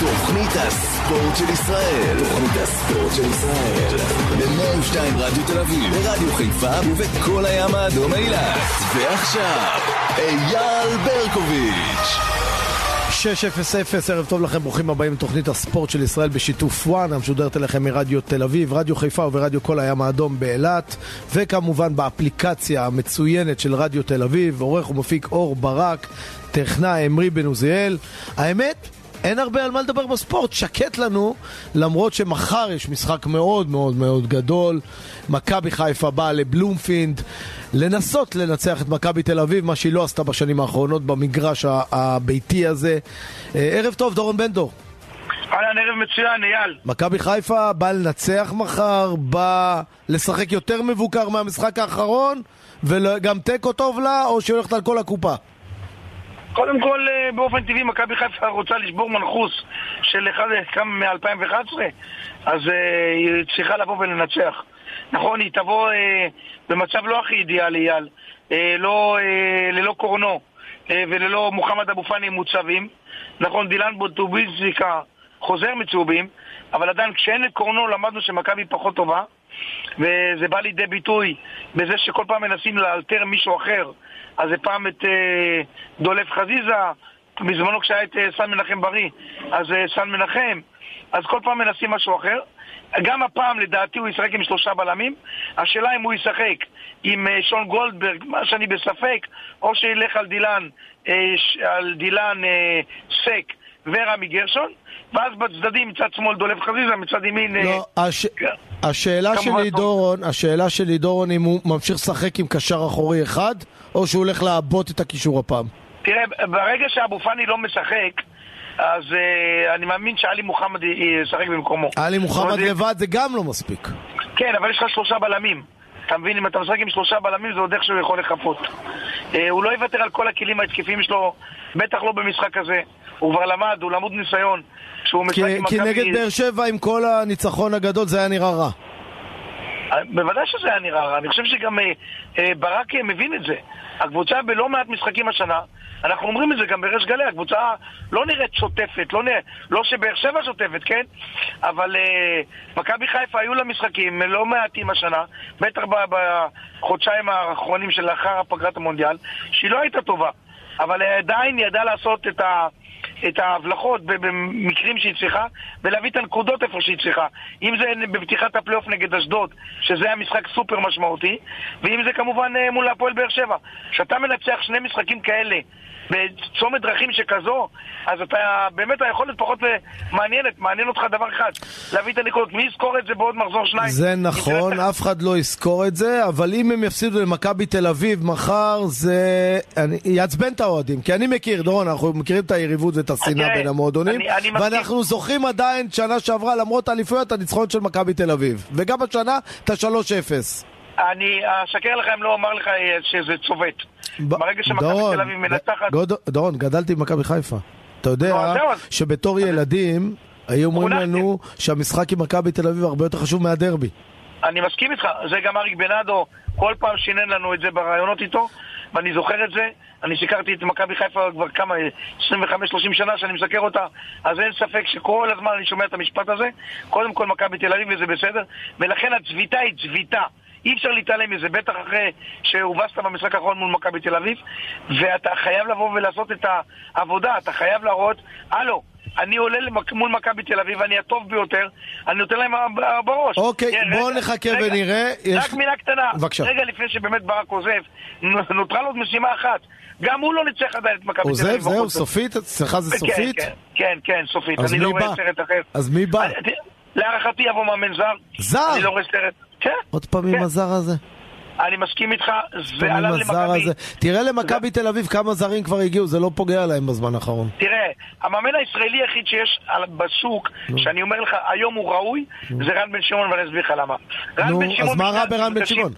תוכנית הספורט של ישראל. תוכנית הספורט של ישראל. ב-102 רדיו תל אביב, ברדיו חיפה ובכל הים האדום אילת. ועכשיו, אייל ברקוביץ'. 600, ערב טוב לכם, ברוכים הבאים לתוכנית הספורט של ישראל בשיתוף וואן, המשודרת אליכם מרדיו תל אביב, רדיו חיפה וברדיו כל הים האדום באילת, וכמובן באפליקציה המצוינת של רדיו תל אביב, עורך ומפיק אור ברק, טכנאי אמרי בן עוזיאל. האמת, אין הרבה על מה לדבר בספורט, שקט לנו, למרות שמחר יש משחק מאוד מאוד מאוד גדול. מכבי חיפה באה לבלומפינד לנסות לנצח את מכבי תל אביב, מה שהיא לא עשתה בשנים האחרונות במגרש הביתי הזה. אה, ערב טוב, דורון בן דור. אהלן, ערב מצוין, אייל. מכבי חיפה באה לנצח מחר, באה לשחק יותר מבוקר מהמשחק האחרון, וגם תיקו טוב לה, או שהיא הולכת על כל הקופה? קודם כל, אה, באופן טבעי, מכבי חיפה רוצה לשבור מנחוס של אחד, כמה מ-2011, אז uh, היא צריכה לבוא ולנצח. נכון, היא תבוא uh, במצב לא הכי אידיאלי, אייל. לא, ללא קורנו וללא מוחמד אבו פאני מוצבים. נכון, דילן בוטוביזיקה חוזר מצהובים, אבל עדיין כשאין את קורנו למדנו שמכבי פחות טובה, וזה בא לידי ביטוי בזה שכל פעם מנסים לאלתר מישהו אחר. אז זה פעם את אה, דולף חזיזה, בזמנו כשהיה את אה, סן מנחם בריא, אז אה, סן מנחם, אז כל פעם מנסים משהו אחר. גם הפעם לדעתי הוא ישחק עם שלושה בלמים. השאלה אם הוא ישחק עם אה, שון גולדברג, מה שאני בספק, או שילך על דילן, אה, על דילן אה, סק ורמי גרשון, ואז בצדדים מצד שמאל דולב חזיזה, מצד ימין... לא, אה, הש... השאלה שלי דורון, השאלה שלי דורון אם הוא ממשיך לשחק עם קשר אחורי אחד, או שהוא הולך לעבות את הקישור הפעם? תראה, ברגע שאבו פאני לא משחק, אז uh, אני מאמין שאלי מוחמד ישחק במקומו. עלי מוחמד לבד זה גם לא מספיק. כן, אבל יש לך שלושה בלמים. אתה מבין, אם אתה משחק עם שלושה בלמים זה עוד איכשהו יכול לחפות. Uh, הוא לא יוותר על כל הכלים ההתקפיים שלו, בטח לא במשחק הזה. הוא כבר למד, הוא למוד ניסיון. שהוא משחק עם מכבי... כי נגד באר שבע עם כל הניצחון הגדול זה היה נראה רע. בוודאי שזה היה נראה רע, אני חושב שגם אה, אה, ברק מבין את זה. הקבוצה בלא מעט משחקים השנה, אנחנו אומרים את זה גם בריש גלי, הקבוצה לא נראית שוטפת, לא, נרא... לא שבאר שבע שוטפת, כן? אבל אה, מכבי חיפה היו לה משחקים לא מעטים השנה, בטח בחודשיים האחרונים שלאחר פגרת המונדיאל, שהיא לא הייתה טובה. אבל עדיין ידעה לעשות את ה... את ההבלחות במקרים שהיא צריכה, ולהביא את הנקודות איפה שהיא צריכה. אם זה בפתיחת הפלייאוף נגד אשדוד, שזה היה משחק סופר משמעותי, ואם זה כמובן אה, מול הפועל באר שבע. כשאתה מנצח שני משחקים כאלה בצומת דרכים שכזו, אז אתה, באמת היכולת פחות מעניינת, מעניין אותך דבר אחד, להביא את הנקודות. מי יזכור את זה בעוד מחזור שניים? זה נכון, אף אחד לא יזכור את זה, אבל אם הם יפסידו למכבי תל אביב מחר, זה אני... יעצבן את האוהדים, כי אני מכיר, דורון, אנחנו מכירים את היריבות ואת השנאה okay. בין המועדונים, אני, אני ואנחנו. זוכרים עדיין שנה שעברה, למרות האליפויות, הניצחון של מכבי תל אביב. וגם השנה, את ה-3-0. אני אשקר לך אם לא אומר לך שזה צובט. ברגע שמכבי תל אביב מנצחת... דורון, גדלתי במכבי חיפה. אתה יודע שבתור ילדים היו אומרים לנו שהמשחק עם מכבי תל אביב הרבה יותר חשוב מהדרבי. אני מסכים איתך, זה גם אריק בנאדו כל פעם שינן לנו את זה ברעיונות איתו, ואני זוכר את זה. אני סיקרתי את מכבי חיפה כבר כמה, 25-30 שנה שאני מסקר אותה, אז אין ספק שכל הזמן אני שומע את המשפט הזה. קודם כל מכבי תל אביב וזה בסדר, ולכן הצביטה היא צביטה. אי אפשר להתעלם מזה, בטח אחרי שהובסת במשחק האחרון מול מכבי תל אביב, ואתה חייב לבוא ולעשות את העבודה, אתה חייב להראות, הלו, אני עולה מול מכבי תל אביב, אני הטוב ביותר, אני נותן להם בראש. אוקיי, כן, בואו נחכה רגע, ונראה. רק יש... מילה קטנה. בבקשה. רגע לפני שבאמת ברק עוזב, נותרה לו משימה אחת. גם הוא לא ניצח עדיין את מכבי תל אביב. עוזב, זהו, סופית? אצלך זה כן, סופית? כן, כן, כן, סופית. אני לא רואה סרט אחר. אז מי בא? להערכתי יבוא מאמן זר. זר? אני לא רואה סרט. כן. עוד פעם עם כן. הזר הזה. אני מסכים איתך, זה עלה למכבי. תראה למכבי תל אביב כמה זרים כבר הגיעו, זה לא פוגע להם בזמן האחרון. תראה, המאמן הישראלי היחיד שיש בשוק, שאני אומר לך, היום הוא ראוי, זה רן בן שמעון, ואני אסביר לך למה. נו, אז מה רע ברן בן שמעון?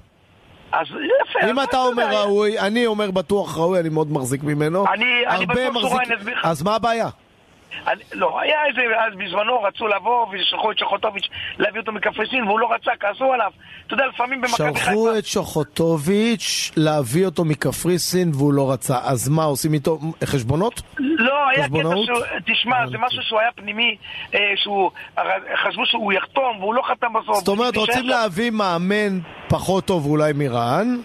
אז יפה. אם אתה אומר ראוי, אני אומר בטוח ראוי, אני מאוד מחזיק ממנו. אני בטוח שהוא ראוי, אני אסביר לך. אז מה הבעיה? אני, לא, היה איזה, אז בזמנו רצו לבוא ושלחו את שוחוטוביץ' להביא אותו מקפריסין והוא לא רצה, כעסו עליו. אתה יודע, לפעמים במכבי חיפה... שלחו את שוחוטוביץ' להביא אותו מקפריסין והוא לא רצה. אז מה, עושים איתו חשבונות? לא, היה קטע? שהוא, תשמע, זה. משהו שהוא היה פנימי, אה, שהוא, חשבו שהוא יחתום והוא לא חתם בסוף. זאת אומרת, רוצים. להביא מאמן פחות טוב אולי מרן.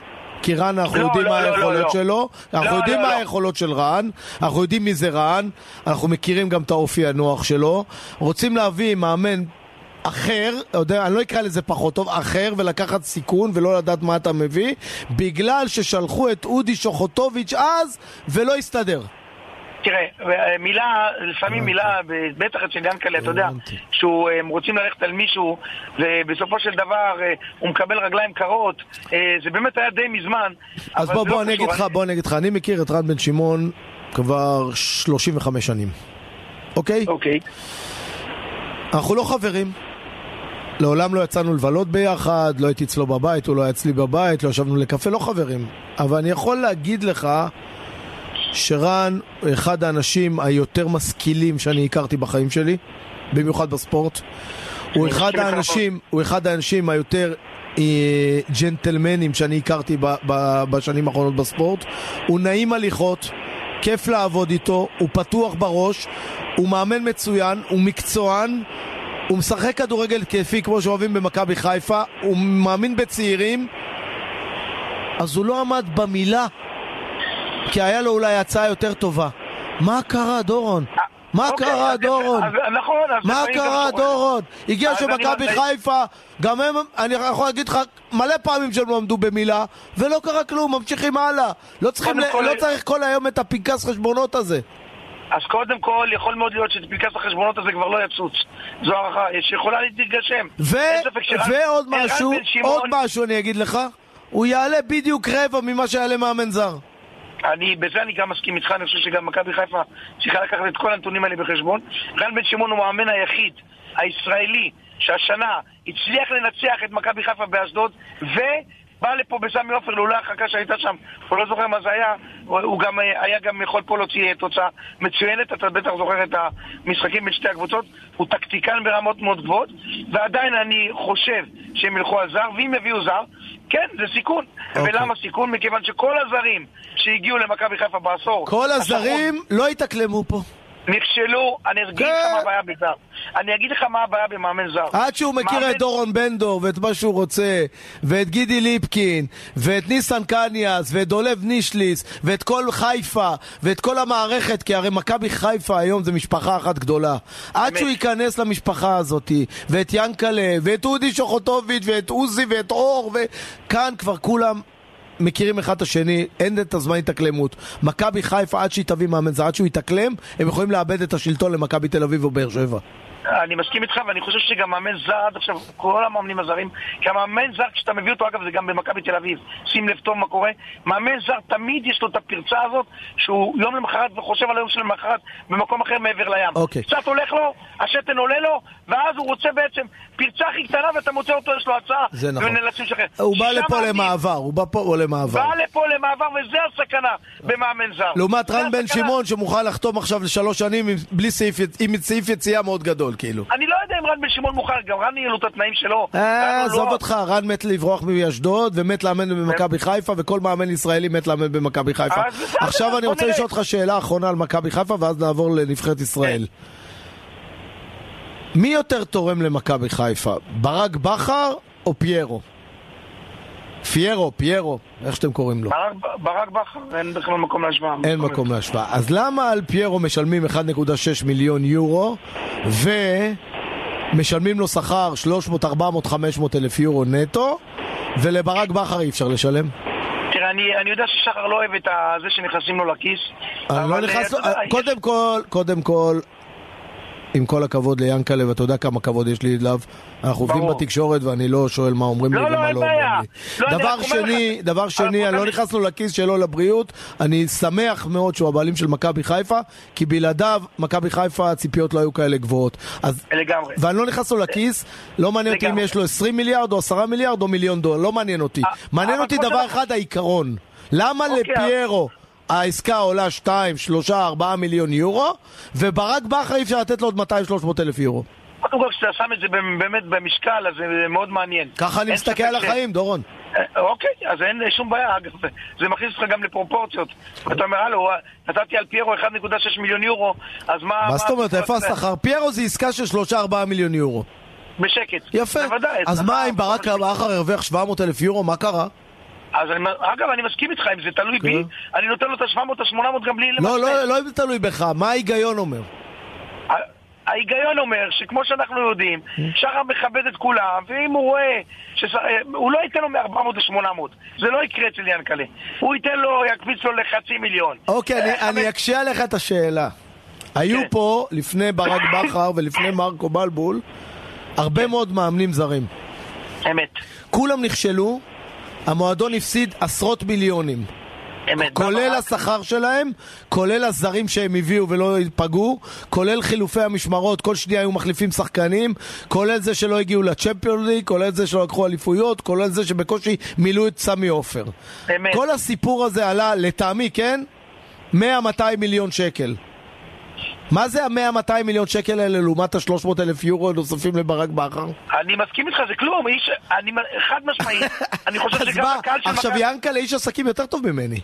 כי רן, אנחנו לא, יודעים לא, מה לא, היכולות לא. שלו, אנחנו לא, יודעים לא, מה לא. היכולות של רן, אנחנו יודעים מי זה רן, אנחנו מכירים גם את האופי הנוח שלו. רוצים להביא מאמן אחר, יודע, אני לא אקרא לזה פחות טוב, אחר, ולקחת סיכון ולא לדעת מה אתה מביא, בגלל ששלחו את אודי שוחוטוביץ' אז, ולא הסתדר. תראה, אה, מילה, לפעמים מילה, בטח אצל ינקלה, אתה יודע. שהם רוצים ללכת על מישהו, ובסופו של דבר אה, הוא מקבל רגליים קרות, אה, זה באמת היה די מזמן. אז בוא, בוא לא אני אגיד. לך, בוא אני אגיד לך, אני מכיר את רן בן שמעון כבר 35 שנים, אוקיי? אוקיי. אנחנו לא חברים. לעולם לא יצאנו לבלות ביחד, לא הייתי אצלו בבית, הוא לא היה אצלי בבית, לא ישבנו לקפה, לא חברים. אבל אני יכול להגיד לך שרן הוא אחד האנשים היותר משכילים שאני הכרתי בחיים שלי, במיוחד בספורט. הוא אחד האנשים, הוא אחד האנשים היותר אה, ג'נטלמנים שאני הכרתי ב, ב, בשנים האחרונות בספורט. הוא נעים הליכות, כיף לעבוד איתו, הוא פתוח בראש, הוא מאמן מצוין, הוא מקצוען, הוא משחק כדורגל כיפי כמו שאוהבים במכבי חיפה, הוא מאמין בצעירים, אז הוא לא עמד במילה, כי היה לו אולי הצעה יותר טובה. מה קרה, דורון? מה אוקיי, קרה, אז- דורון? אז- נכון, אז מה קרה. דורון? הגיע שמכבי. חיפה, גם הם, אני יכול להגיד לך מלא פעמים שהם לא עמדו במילה, ולא קרה כלום, ממשיכים הלאה. לא צריכים, קודם ל- כל- לא צריך כל היום את הפנקס חשבונות הזה. אז קודם כל, יכול מאוד להיות שפנקס החשבונות הזה כבר לא יצוץ. זו הערכה שיכולה להתגשם. ו- ועוד משהו, עוד משהו אני אגיד לך, הוא יעלה בדיוק רבע ממה שיעלה מאמן זר. אני, בזה אני גם מסכים איתך, אני חושב שגם מכבי חיפה צריכה לקחת את כל הנתונים האלה בחשבון. רן בן שמעון הוא המאמן היחיד, הישראלי, שהשנה הצליח לנצח את מכבי חיפה באשדוד, ובא לפה בסמי עופר לאולי החכה שהייתה שם, הוא לא זוכר מה זה היה, הוא גם היה גם יכול פה להוציא אה, תוצאה מצוינת, אתה בטח זוכר את המשחקים בין שתי הקבוצות, הוא טקטיקן ברמות מאוד גבוהות, ועדיין אני חושב שהם ילכו על זר, ואם יביאו זר, כן, זה סיכון. אוקיי. ולמה סיכון? מכיוון שכל הזרים שהגיעו למכבי חיפה בעשור... כל הזרים לא יתאקלמו פה. נכשלו, אני אגיד כן. לך מה הבעיה בזר. אני אגיד לך מה הבעיה במאמן זר. עד שהוא מכיר מאמן- את דורון בנדור ואת מה שהוא רוצה, ואת גידי ליפקין, ואת ניסן קניאס, ואת דולב נישליס, ואת כל חיפה, ואת כל המערכת, כי הרי מכבי חיפה היום זה משפחה אחת גדולה. עד. שהוא ייכנס למשפחה הזאת, ואת ינקלה, ואת אודי שוחוטוביץ', ואת עוזי, ואת אור, וכאן כבר כולם... מכירים אחד את השני, אין את הזמן התאקלמות. מכבי חיפה, עד שהיא תביא מאמן זר, עד שהוא יתאקלם, הם יכולים לאבד את השלטון למכבי תל אביב או באר שבע. אני מסכים איתך, ואני חושב שגם מאמן זר עד עכשיו, כל המאמנים הזרים, כי המאמן זר, כשאתה מביא אותו, אגב, זה גם במכבי תל אביב, שים לב טוב מה קורה, מאמן זר תמיד יש לו את הפרצה הזאת, שהוא יום למחרת וחושב על היום של למחרת במקום אחר מעבר לים. אוקיי. קצת הולך לו, השתן עולה לו, ואז הוא רוצה בעצם פרצה הכי קטנה, ואתה מוצא אותו, יש לו הצעה, זה נכון. הוא בא לפה מאמנים, למעבר, הוא בא פה למעבר. בא לפה למעבר, וזה הסכנה במאמן זר. לעומת רן בן. שמעון שמוכן לחתום עכשיו לשלוש שנים עם סעיף יציאה מאוד גדול, כאילו. אני לא יודע אם רן בן שמעון מוכן, גם רן יהיו לו את התנאים שלו. אה, הוא עזוב לא- אותך, רן מת לברוח מאשדוד ומת לאמן במכבי חיפה וכל מאמן ישראלי מת לאמן במכבי חיפה. עכשיו אני רוצה. לשאול אותך שאלה אחרונה על מכבי חיפה ואז נעבור לנבחרת ישראל. מי יותר תורם למכבי חיפה, ברק בכר או פיירו? פיירו, פיירו, איך שאתם קוראים לו. ברק, ברק בכר, אין בכלל מקום להשוואה. אין מקום להשוואה. אז למה על פיירו משלמים 1.6 מיליון יורו ומשלמים לו שכר 300, 400, 500 אלף יורו נטו ולברק בכר אי אפשר לשלם? תראה, אני, אני יודע ששחר לא אוהב את זה שנכנסים לו לכיס. אני לא נכנס... אה, יש- קודם כל, קודם כל, עם כל הכבוד ליאנקלה, ואתה יודע כמה כבוד יש לי אליו, אנחנו עובדים. בתקשורת ואני לא שואל מה אומרים לי לא, לא, ומה לא בעיה. אומרים לי. לא, דבר שני, דבר שני, אני לא נכנסנו לכיס שלו לבריאות, אני שמח מאוד שהוא הבעלים של מכבי חיפה, כי בלעדיו, מכבי חיפה הציפיות לא היו כאלה גבוהות. אז... לגמרי. ואני לא נכנס לו לכיס, לא מעניין אותי אם. יש לו 20 מיליארד או 10 מיליארד או מיליון דולר, לא מעניין אותי. אה, מעניין אותי דבר אחד, העיקרון. למה אוקיי, לפיירו העסקה עולה 2, 3, 4 מיליון יורו, וברק בכר אי אפשר לתת לו עוד 200-300 אלף יורו. קודם כל, כשאתה שם את זה באמת במשקל, אז זה מאוד מעניין. ככה אני מסתכל על ש- החיים, דורון. אה, אוקיי, אז אין שום בעיה, אגב, זה מכניס אותך גם לפרופורציות. אתה אומר, הלו, נתתי על פיירו 1.6 מיליון יורו, אז מה... מה זאת אומרת, איפה? השכר? פיירו זה עסקה של 3-4 מיליון יורו. בשקט. יפה. בוודאי. אז מה, אם ברק בכר הרוויח 700 אלף יורו, מה קרה? אז אני, אגב, אני מסכים איתך, אם זה תלוי בי, כן. אני נותן לו את ה-700, ה-800 גם בלי לא. לא, לא אם זה תלוי בך, מה ההיגיון אומר? ההיגיון אומר שכמו שאנחנו יודעים, שחר מכבד את כולם, ואם הוא רואה שש... אה, הוא לא ייתן לו מ-400 ל-800. זה לא יקרה אצל ינקלה. הוא ייתן לו, יקפיץ לו לחצי מיליון. אוקיי, אני- אה, אני אקשה עליך את השאלה. היו כן. פה, לפני ברק בכר ולפני מרקו בלבול, הרבה מאוד מאמנים זרים. אמת, כולם נכשלו, המועדון הפסיד עשרות מיליונים. אמת. כולל ברק- השכר שלהם, כולל הזרים שהם הביאו ולא פגעו, כולל חילופי המשמרות, כל שנייה היו מחליפים שחקנים, כולל זה שלא הגיעו לצ'מפיון ליג, כולל זה שלא לקחו אליפויות, כולל זה שבקושי מילאו את סמי עופר. כל הסיפור הזה עלה, לטעמי, כן? 100-200 מיליון שקל. מה זה ה-100-200 מיליון שקל האלה לעומת ה-300 אלף יורו הנוספים לברק בכר? אני מסכים איתך, זה כלום, איש... אני חד משמעית. אני חושב שגם הקהל של עכשיו. ינקלה איש עסקים יותר טוב ממני.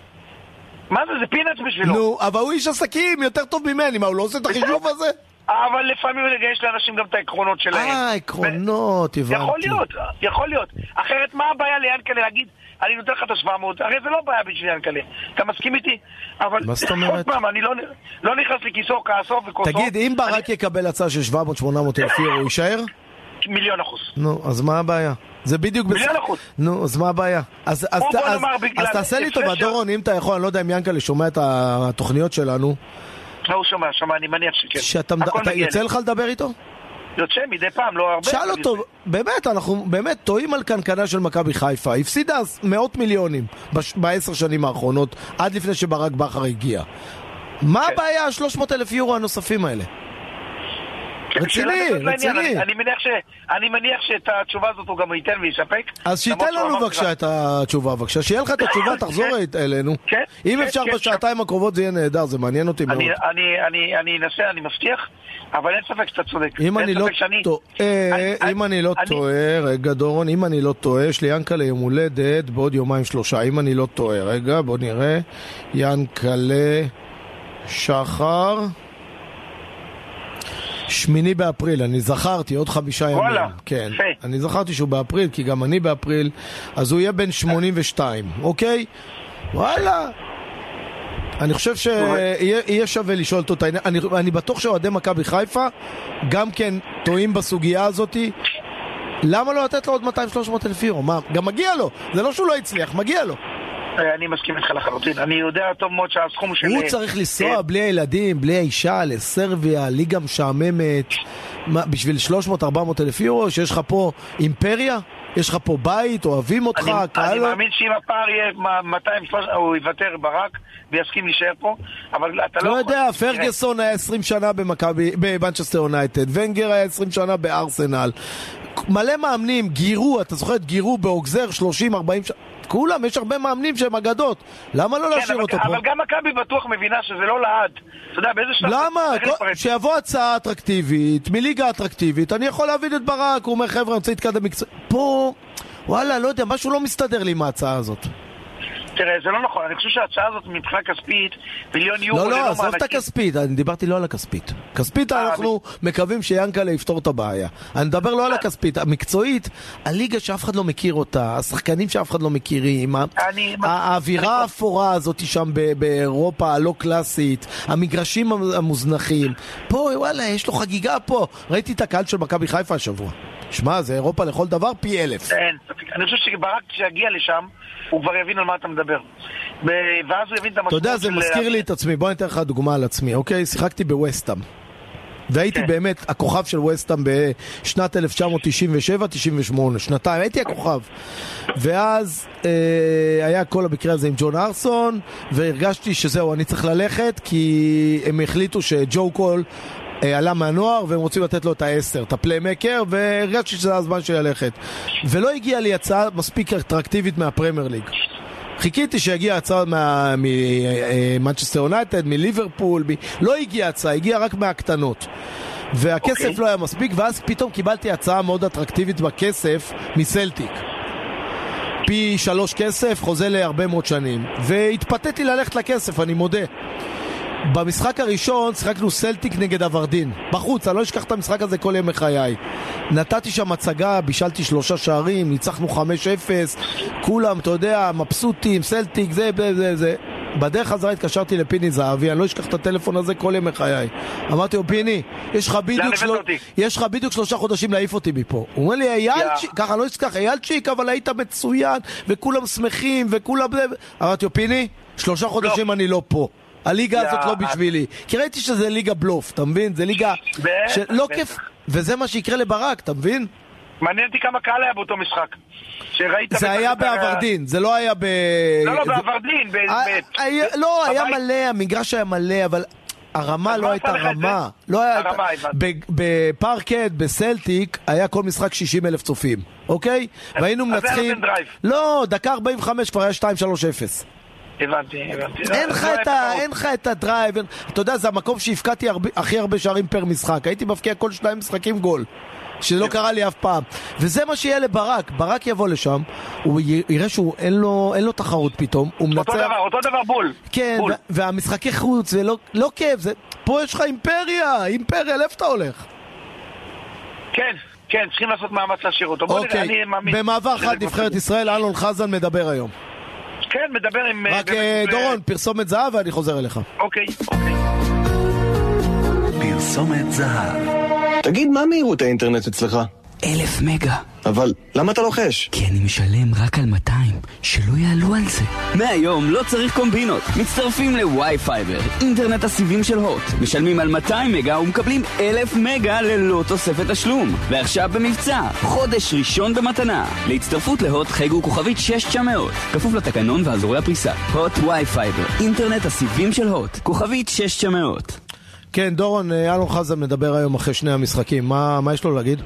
מה זה, זה פינאץ בשבילו. נו, אבל הוא איש עסקים יותר טוב ממני, מה, הוא לא עושה את החישוב הזה? אבל לפעמים יש לאנשים גם את העקרונות שלהם. אה, עקרונות, הבנתי. יכול להיות, יכול להיות. אחרת מה הבעיה ליענקלה להגיד, אני נותן לך את ה-700, הרי זה לא בעיה בשביל יענקלה. אתה מסכים איתי? אבל מה זאת אומרת? עוד פעם, אני לא, לא נכנס לכיסו, כעסו וכוסו. תגיד, אם ברק יקבל הצעה של 700-800 אלף יורו, הוא יישאר? אני, מיליון אחוז. נו, אז מה הבעיה? זה בדיוק מיליון אחוז. נו, אז מה הבעיה? אז, אז, אז, אז תעשה לי טובה, דורון, אם אתה יכול, אני לא יודע אם ינקלה שומע את התוכניות שלנו, לא, הוא שומע, שומע, אני מניח שכן. שאתה יוצא. לך לדבר איתו? יוצא מדי פעם, לא הרבה. שאל אותו, יוצא. באמת, אנחנו באמת טועים על קנקנה של מכבי חיפה. הפסידה מאות מיליונים בש- בעשר שנים האחרונות, עד לפני שברק בכר הגיע. מה כן. הבעיה ה-300 אלף יורו הנוספים האלה? רציני. רציני. אני, מניח ש, אני מניח שאת התשובה הזאת הוא גם ייתן ויספק. אז שייתן לנו בבקשה את התשובה, בבקשה. שיהיה לך את התשובה, תחזור כן. אלינו. כן, אם כן, אפשר בשעתיים הקרובות זה יהיה נהדר, זה מעניין אותי מאוד. אני, אני, אני, אני אנסה, אני מבטיח, אבל אין ספק שאתה צודק. אם אני לא טועה, אני- אם אני לא טועה, רגע דורון, אם אני לא טועה, יש לי ינקלה יום הולדת בעוד יומיים שלושה, אם אני לא טועה, רגע, בוא נראה, ינקלה שחר, שמיני באפריל, אני זכרתי, עוד חמישה ימים. וואלה, כן, יפה. אני זכרתי שהוא באפריל, כי גם אני באפריל, אז הוא יהיה בן 82, אוקיי? וואלה. אני חושב שיהיה יהיה שווה לשאול אותו את העניין. אני, אני בטוח שאוהדי מכבי חיפה גם כן טועים בסוגיה הזאתי. למה לא לתת לו עוד 200-300 אלף יורו? מה, גם מגיע לו. זה לא שהוא לא הצליח, מגיע לו. אה, אני מסכים איתך לחלוטין. אני יודע טוב מאוד שהסכום של... הוא אה, צריך אה, לנסוע בלי הילדים, בלי האישה, לסרביה, ליגה משעממת. בשביל 300-400 אלף יורו, שיש לך פה אימפריה? יש לך פה בית, אוהבים אותך, אני, קהל... אני מאמין שאם הפער יהיה 200, 300, הוא יוותר ברק ויסכים להישאר פה, אבל אתה לא... לא יודע, פרגוסון היה 20 שנה במנצ'סטר יונייטד, ונגר היה 20 שנה בארסנל. מלא מאמנים, גירו, אתה זוכר את גירו באוגזר 30-40 שנה? כולם, יש הרבה מאמנים שהם אגדות. למה לא כן, להשאיר אבל, אותו פה? אבל גם מכבי בטוח מבינה שזה לא לעד. אתה יודע, באיזה שלב... למה? כל-. שיבוא הצעה אטרקטיבית, מליגה אטרקטיבית, אני יכול להבין את ברק, הוא אומר חבר'ה, אני רוצה להתקדם מקצועי. פה, וואלה, לא יודע, משהו לא מסתדר לי עם ההצעה הזאת. תראה, זה לא נכון. אני חושב שההצעה הזאת מבחינה כספית, מיליון יורו לא, לא, עזוב את. הכספית, אני דיברתי לא על הכספית. כספית אה, אנחנו מקווים שיאנקלה יפתור את הבעיה. אני מדבר לא על הכספית, המקצועית, הליגה שאף אחד לא מכיר אותה, השחקנים שאף אחד לא מכירים, האווירה האפורה הזאת שם באירופה הלא קלאסית, המגרשים המ- המוזנחים. פה, וואלה, יש לו חגיגה פה. ראיתי את הקהל של מכבי חיפה השבוע. שמע, זה אירופה לכל דבר פי אלף. אין ספק. אני חושב שברק כשיגיע לשם, הוא כבר יבין על מה אתה מדבר. ואז הוא יבין את אתה המשמעות יודע, זה של- מזכיר לי את עצמי, בוא אני אתן לך דוגמה על עצמי, אוקיי? שיחקתי בווסטאם. והייתי כן. באמת הכוכב של ווסטאם בשנת 1997-98, שנתיים, הייתי הכוכב. ואז אה, היה כל המקרה הזה עם ג'ון הארטסון, והרגשתי שזהו, אני צריך ללכת, כי הם החליטו שג'ו קול עלה מהנוער והם רוצים לתת לו את העשר, את ה playmaker, והרגשתי שזה הזמן שלי ללכת. ולא הגיעה לי הצעה מספיק אטרקטיבית מהפרמייר ליג. חיכיתי שיגיע הצעה ממנצ'סטר יונייטד, מליברפול, מ... לא הגיעה הצעה, הגיעה רק מהקטנות. והכסף okay. אוקיי. לא היה מספיק, ואז פתאום קיבלתי הצעה מאוד אטרקטיבית בכסף מסלטיק. פי שלוש כסף, חוזה להרבה מאוד שנים. והתפתיתי ללכת לכסף, אני מודה. במשחק הראשון שיחקנו סלטיק נגד אברדין. בחוץ, אני לא אשכח את המשחק הזה כל ימי חיי. נתתי שם הצגה, בישלתי שלושה שערים, ניצחנו 5-0, כולם, אתה יודע, מבסוטים, סלטיק, זה, זה, זה, זה. בדרך חזרה התקשרתי לפיני זהבי, אני לא אשכח את הטלפון הזה כל ימי חיי. אמרתי לו, פיני, יש לך בדיוק, של... יש לך בדיוק שלושה חודשים להעיף אותי מפה. הוא אומר לי, yeah. ככה לא אשכח, איילצ'יק, אבל היית מצוין, וכולם שמחים, וכולם... אמרתי לו, פיני, שלושה חודשים לא. אני לא פה. הליגה הזאת לא בשבילי. כי ראיתי שזה ליגה בלוף, אתה מבין? זה ליגה שלא כיף, וזה מה שיקרה לברק, אתה מבין? מעניין אותי כמה קהל היה באותו משחק. זה היה באברדין, זה לא היה ב... לא, לא, באברדין. לא, היה מלא, המגרש היה מלא, אבל... הרמה לא הייתה רמה. לא היה... בפארקהד, בסלטיק, היה כל משחק 60 אלף צופים, אוקיי? והיינו מנצחים... לא, דקה 45 כבר היה 2-3-0. הבנתי, הבנתי. אין לך את, ה, אין לך את ה drive, אתה יודע, זה המקום שהבקעתי הכי הרבה שערים פר משחק. הייתי מבקיע כל שניים משחקים גול. שלא קרה לי אף פעם. וזה מה שיהיה לברק. ברק יבוא לשם, הוא יראה שהוא אין לו, אין לו תחרות פתאום, הוא מנצח... אותו דבר, אותו דבר בול. כן, בול. והמשחקי חוץ, ולא לא כיף, זה... פה יש לך אימפריה, אימפריה, לאיפה אתה הולך? כן, כן, צריכים לעשות מאמץ להשאיר אותו. בוא אוקיי, נראה, אני מאמין. במעבר חד נבחרת ישראל, אלון חזן מדבר היום. כן, מדבר עם... רק באמת, דורון, ו... פרסומת זהב ואני חוזר אליך. אוקיי, אוקיי. פרסומת זהב. תגיד, מה מהירות האינטרנט אצלך? אלף מגה. אבל למה אתה לוחש? כי אני משלם רק על 200, שלא יעלו על זה. מהיום לא צריך קומבינות. מצטרפים לוואי פייבר, אינטרנט הסיבים של הוט. משלמים על 200 מגה ומקבלים אלף מגה ללא תוספת תשלום. ועכשיו במבצע, חודש ראשון במתנה. להצטרפות להוט חייגו כוכבית 6900. כפוף לתקנון ואזורי הפריסה. הוט וואי פייבר, אינטרנט הסיבים של הוט. כוכבית 6900. כן, דורון, אלון חזן מדבר היום אחרי שני המשחקים. מה, מה יש לו להגיד?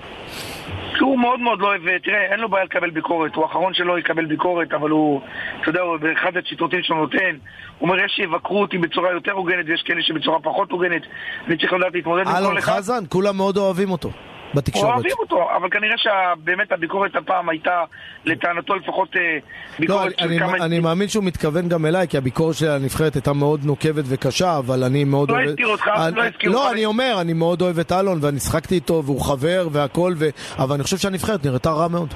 הוא מאוד מאוד לא אוהב, תראה, אין לו בעיה לקבל ביקורת, הוא האחרון שלא יקבל ביקורת, אבל הוא, אתה יודע, באחד הציטוטים שהוא נותן, הוא אומר, יש שיבקרו אותי בצורה יותר הוגנת ויש כאלה שבצורה פחות הוגנת, אני צריך לדעת להתמודד עם כל אחד. אלון חזן, כולם מאוד אוהבים אותו. בתקשורת. אוהבים אותו, אבל כנראה שבאמת הביקורת הפעם הייתה, לטענתו לפחות אה, ביקורת לא, של אני, כמה... אני מאמין שהוא מתכוון גם אליי, כי הביקורת של הנבחרת הייתה מאוד נוקבת וקשה, אבל אני מאוד לא אוהב... לא הזכיר אותך, לא הזכיר לא, אני אומר, אני מאוד אוהב את אלון, ואני שחקתי איתו, והוא חבר והכל, ו... אבל אני חושב שהנבחרת נראתה רע מאוד.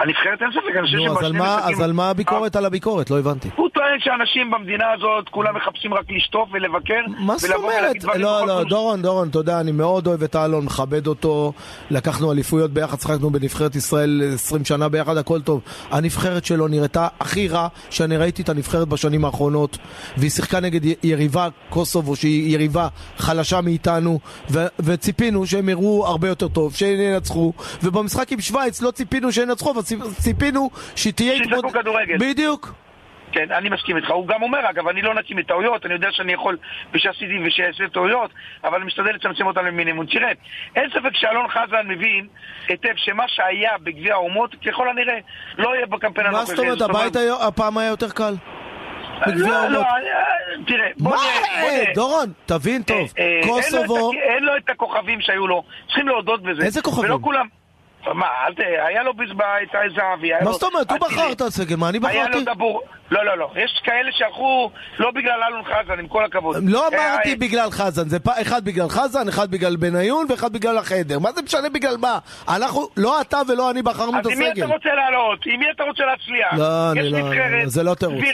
הנבחרת אין ספק, אני חושב שבשני משחקים... אז על מה הביקורת על הביקורת? לא הבנתי. הוא טוען שאנשים במדינה הזאת, כולם מחפשים רק לשטוף ולבקר. מה זאת אומרת? לא, לא, דורון, דורון, אתה יודע, אני מאוד אוהב את אלון, מכבד אותו, לקחנו אליפויות ביחד, שחקנו בנבחרת ישראל 20 שנה ביחד, הכל טוב. הנבחרת שלו נראתה הכי רע שאני ראיתי את הנבחרת בשנים האחרונות, והיא שיחקה נגד יריבה קוסובו, שהיא יריבה חלשה מאיתנו, וציפינו שהם יראו הרבה יותר טוב, שינצחו, ובמשחק עם שווייץ לא ציפינו שינצחו, אבל ציפינו שהיא תהיה התמודדות... שישחקו כדורגל. בדיוק. כן, אני מסכים איתך. הוא גם אומר, אגב, אני לא נקי מטעויות, אני יודע שאני יכול, ושעשיתי ושאעשה טעויות, אבל אני משתדל לצמצם אותן למינימום. תראה, אין ספק שאלון חזן מבין היטב שמה שהיה בגביע האומות, ככל הנראה, לא יהיה בקמפיין הנוכחי. מה זאת אומרת, הבית הפעם היה יותר קל? בגביע לא, האומות. לא, תראה, בוא נראה. דורון, תבין טוב, אה, קוסובו... אין לו את הכוכבים שהיו לו, צריכים להודות בזה. איזה כוכבים? ולא כולם... מה, אל ת... היה לו את זהבי. מה זאת אומרת? הוא בחר את הסגל, מה אני בחרתי? היה לו דבור... לא, לא, לא. יש כאלה שהלכו לא בגלל אלון חזן, עם כל הכבוד. לא אמרתי בגלל חזן, זה אחד בגלל חזן, אחד בגלל בניון ואחד בגלל החדר. מה זה משנה בגלל מה? אנחנו, לא אתה ולא אני בחרנו את הסגל. אז עם מי אתה רוצה לעלות? עם מי אתה רוצה להצליח? לא, אני לא, זה לא תירוץ.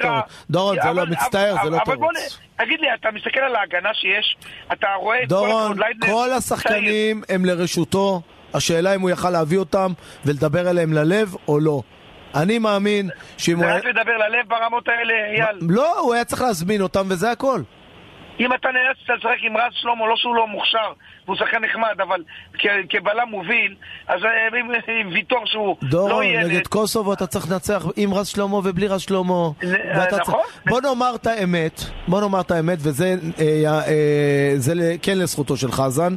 דורון, זה לא מצטער, זה לא תירוץ. תגיד לי, אתה מסתכל על ההגנה שיש, אתה רואה את כל... דורון, כל השחקנים הם לרשותו. השאלה אם הוא יכל להביא אותם ולדבר אליהם ללב או לא. אני מאמין שאם הוא... זה רק לדבר ללב ברמות האלה, אייל. לא, הוא היה צריך להזמין אותם וזה הכל. אם אתה נאלץ לשחק עם רז שלמה, לא שהוא לא מוכשר, והוא שחקן נחמד, אבל כבלם מוביל, אז אה, עם ויטור שהוא לא ילד... דורון, נגד קוסובו אתה צריך לנצח עם רז שלמה ובלי רז שלמה. נכון. בוא נאמר את האמת, בוא נאמר את האמת, וזה אה, אה, כן לזכותו של חזן.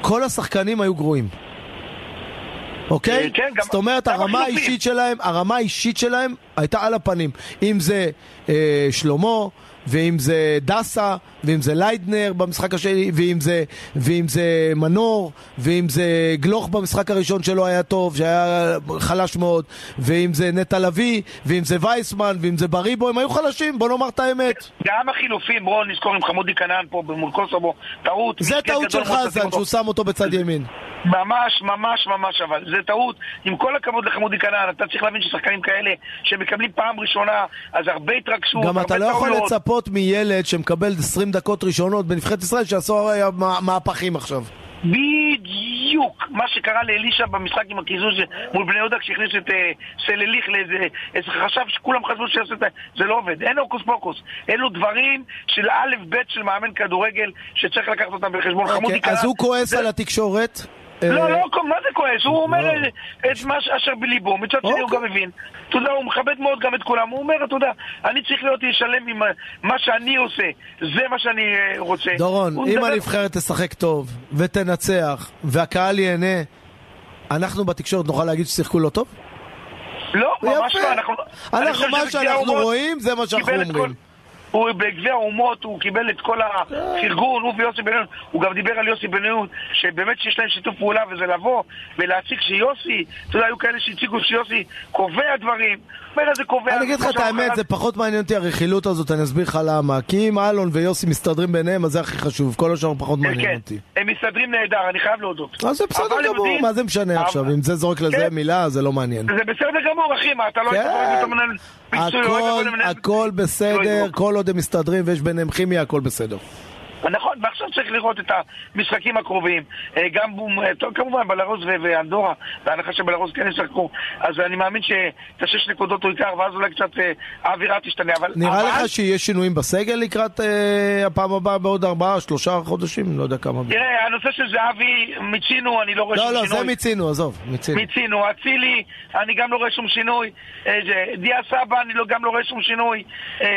כל השחקנים היו גרועים. אוקיי? אה, כן, גם- זאת אומרת, הרמה. האישית שלהם, הרמה האישית שלהם הייתה על הפנים. אם זה אה, שלמה, ואם זה דסה, ואם זה ליידנר במשחק השני, ואם זה, ואם זה מנור, ואם זה גלוך במשחק הראשון שלו היה טוב, שהיה חלש מאוד, ואם זה נטע לביא, ואם זה וייסמן, ואם זה בריבו, הם היו חלשים, בוא נאמר את האמת. גם החילופים, בואו נזכור עם חמודי כנען פה מול קוסובו, טעות. זה טעות של חזן. שהוא שם אותו בצד ימין. ממש, ממש, ממש, אבל זה טעות. עם כל הכבוד לחמודי כנען, אתה צריך להבין ששחקנים כאלה שמקבלים פעם ראשונה, אז הרבה התרגשות, גם אתה לא יכול טעויות. לצפות מילד שמקבל 20 דקות ראשונות בנבחרת ישראל שיעשו אה, מה- מהפכים עכשיו. בדיוק מה שקרה לאלישע במשחק עם הקיזוז מול בני יהודה כשהכניס את אה, סלליך לאיזה איזה חשב שכולם חשבו שיעשה את ה... זה לא עובד, אין הוקוס פוקוס. אלו דברים של א' ב' של מאמן כדורגל שצריך לקחת אותם בחשבון. חמודי אוקיי, אז כנען- הוא כועס זה- על התקשורת. לא, אה, לא, מה זה כועס? הוא אומר לא. את מה אשר בליבו, מצד שני הוא אוקיי. גם מבין. אתה יודע, הוא מכבד מאוד גם את כולם. הוא אומר, אתה יודע, אני צריך להיות שלם עם מה שאני עושה. זה מה שאני אה, רוצה. דורון, אם הנבחרת תשחק טוב ותנצח והקהל ייהנה, אנחנו בתקשורת נוכל להגיד ששיחקו לא טוב? לא, ממש. לא. אנחנו, חושב מה שאנחנו רואים זה מה שאנחנו אומרים. הוא בגביע האומות, הוא קיבל את כל הפרגון, הוא ויוסי בן-און, הוא גם דיבר על יוסי בן-און, שבאמת שיש להם שיתוף פעולה, וזה לבוא ולהציג שיוסי, אתה יודע, היו כאלה שהציגו שיוסי קובע דברים, אומר איזה קובע... אני אגיד לך את האמת, זה פחות מעניין אותי הרכילות הזאת, אני אסביר לך למה. כי אם אלון ויוסי מסתדרים ביניהם, אז זה הכי חשוב. כל השאר פחות כן, מעניין כן, אותי. הם מסתדרים נהדר, אני חייב להודות. אז זה בסדר גמור, מה זה משנה עכשיו? אם זה זורק לזה כן. מילה, זה לא מעניין. זה בסדר גמור, אחי, מה, אתה לא היית. לא הכל, הכל לא בסדר, היית פה. כל עוד הם מסתדרים ויש ביניהם כימיה, הכל בסדר. נכון, ועכשיו צריך לראות את המשחקים הקרובים. אה, גם אה, כמובן בלרוס ו- ואנדורה, בהנחה שבלרוס כן ישחקו, אז אני מאמין שאת השש נקודות הוא ייקח, ואז אולי קצת אה, האווירה תשתנה. אבל... נראה אבל- לך שיש שינויים בסגל לקראת אה, הפעם הבאה בעוד ארבעה, שלושה חודשים? לא יודע כמה. תראה, הנושא של זהבי, מיצינו, אני לא רואה לא, שום לא, שינוי. זה מיצינו, עזוב, מיצינו. מיצינו, אצילי, אני גם לא רואה שום שינוי. דיה סבא, אני לא- גם לא רואה שום שינוי.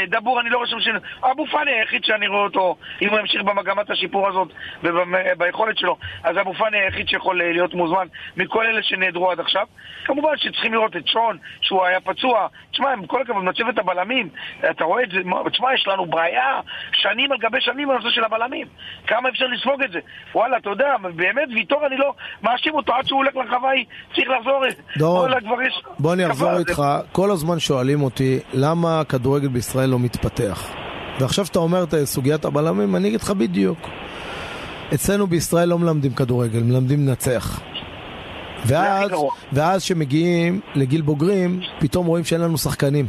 דבור, אני לא רואה שום שינוי. אבו פאני היחיד שאני רואה אותו, אם הוא ימשיך במגמת השיפור הזאת וביכולת שלו, אז אבו פאני היחיד שיכול אה, להיות מוזמן מכל אלה שנעדרו עד עכשיו. כמובן שצריכים לראות את שון, שהוא היה פצוע. תשמע, עם כל הכבוד, מצבת הבלמים, אתה רואה את זה, תשמע, יש לנו בעיה שנים על גבי שנים בנושא של הבלמים. כמה אפשר לספוג את זה? וואלה, אתה יודע, באמת, ויטור, אני לא מאשים אותו עד שהוא הולך לרחבה, צריך לחזור. דורון, כבר יש... בוא אני אחזור איתך, כל הזמן שואלים אותי למה הכדורגל בישראל לא מתפתח. ועכשיו שאתה אומר את סוגיית הבלמים, אני אגיד לך בדיוק. אצלנו בישראל לא מלמדים כדורגל, מלמדים לנצח. ואז. ואז כשמגיעים לגיל בוגרים, פתאום רואים שאין לנו שחקנים.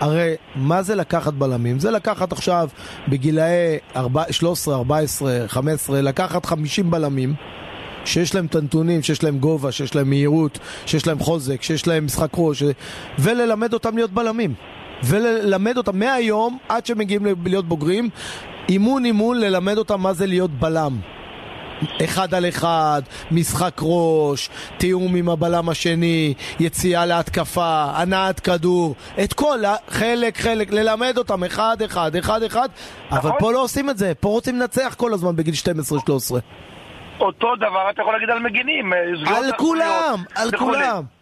הרי מה זה לקחת בלמים? זה לקחת עכשיו בגילאי 4, 13, 14, 15, לקחת 50 בלמים שיש להם את הנתונים, שיש להם גובה, שיש להם מהירות, שיש להם חוזק, שיש להם משחק ראש, וללמד אותם להיות בלמים. וללמד אותם מהיום עד שמגיעים להיות בוגרים, אימון אימון ללמד אותם מה זה להיות בלם. אחד על אחד, משחק ראש, תיאום עם הבלם השני, יציאה להתקפה, הנעת כדור, את כל, חלק חלק, ללמד אותם אחד אחד, אחד אחד, אבל נכון. פה לא עושים את זה, פה רוצים לנצח כל הזמן בגיל 12-13. אותו דבר אתה יכול להגיד על מגינים. אה, על כולם, על. כולם.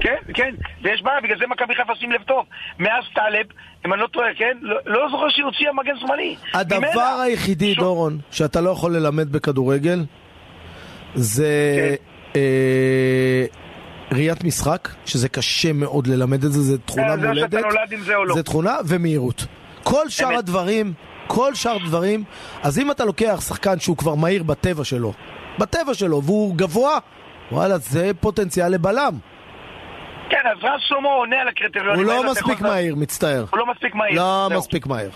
כן, כן, ויש בעיה, בגלל זה מכבי חיפה שים לב טוב. מאז טלב, אם אני לא טועה, כן? לא, לא זוכר שהיא הוציאה מגן שמאלי. הדבר ממנה. היחידי, שוב, דורון, שאתה לא יכול ללמד בכדורגל, זה אה, ראיית משחק, שזה קשה מאוד ללמד את זה, זה תכונה אה, זה או מולדת. שאתה נולד עם זה או לא. זה תכונה ומהירות. כל שאר אמת. הדברים, כל שאר הדברים, אז אם אתה לוקח שחקן שהוא כבר מהיר בטבע שלו, בטבע שלו, והוא גבוה, וואלה, זה פוטנציאל לבלם. כן, אז רז שלמה עונה על הקריטריונים. הוא לא מספיק לדעת. מהיר, מצטער. הוא לא מספיק מהיר. לא. מספיק מהיר.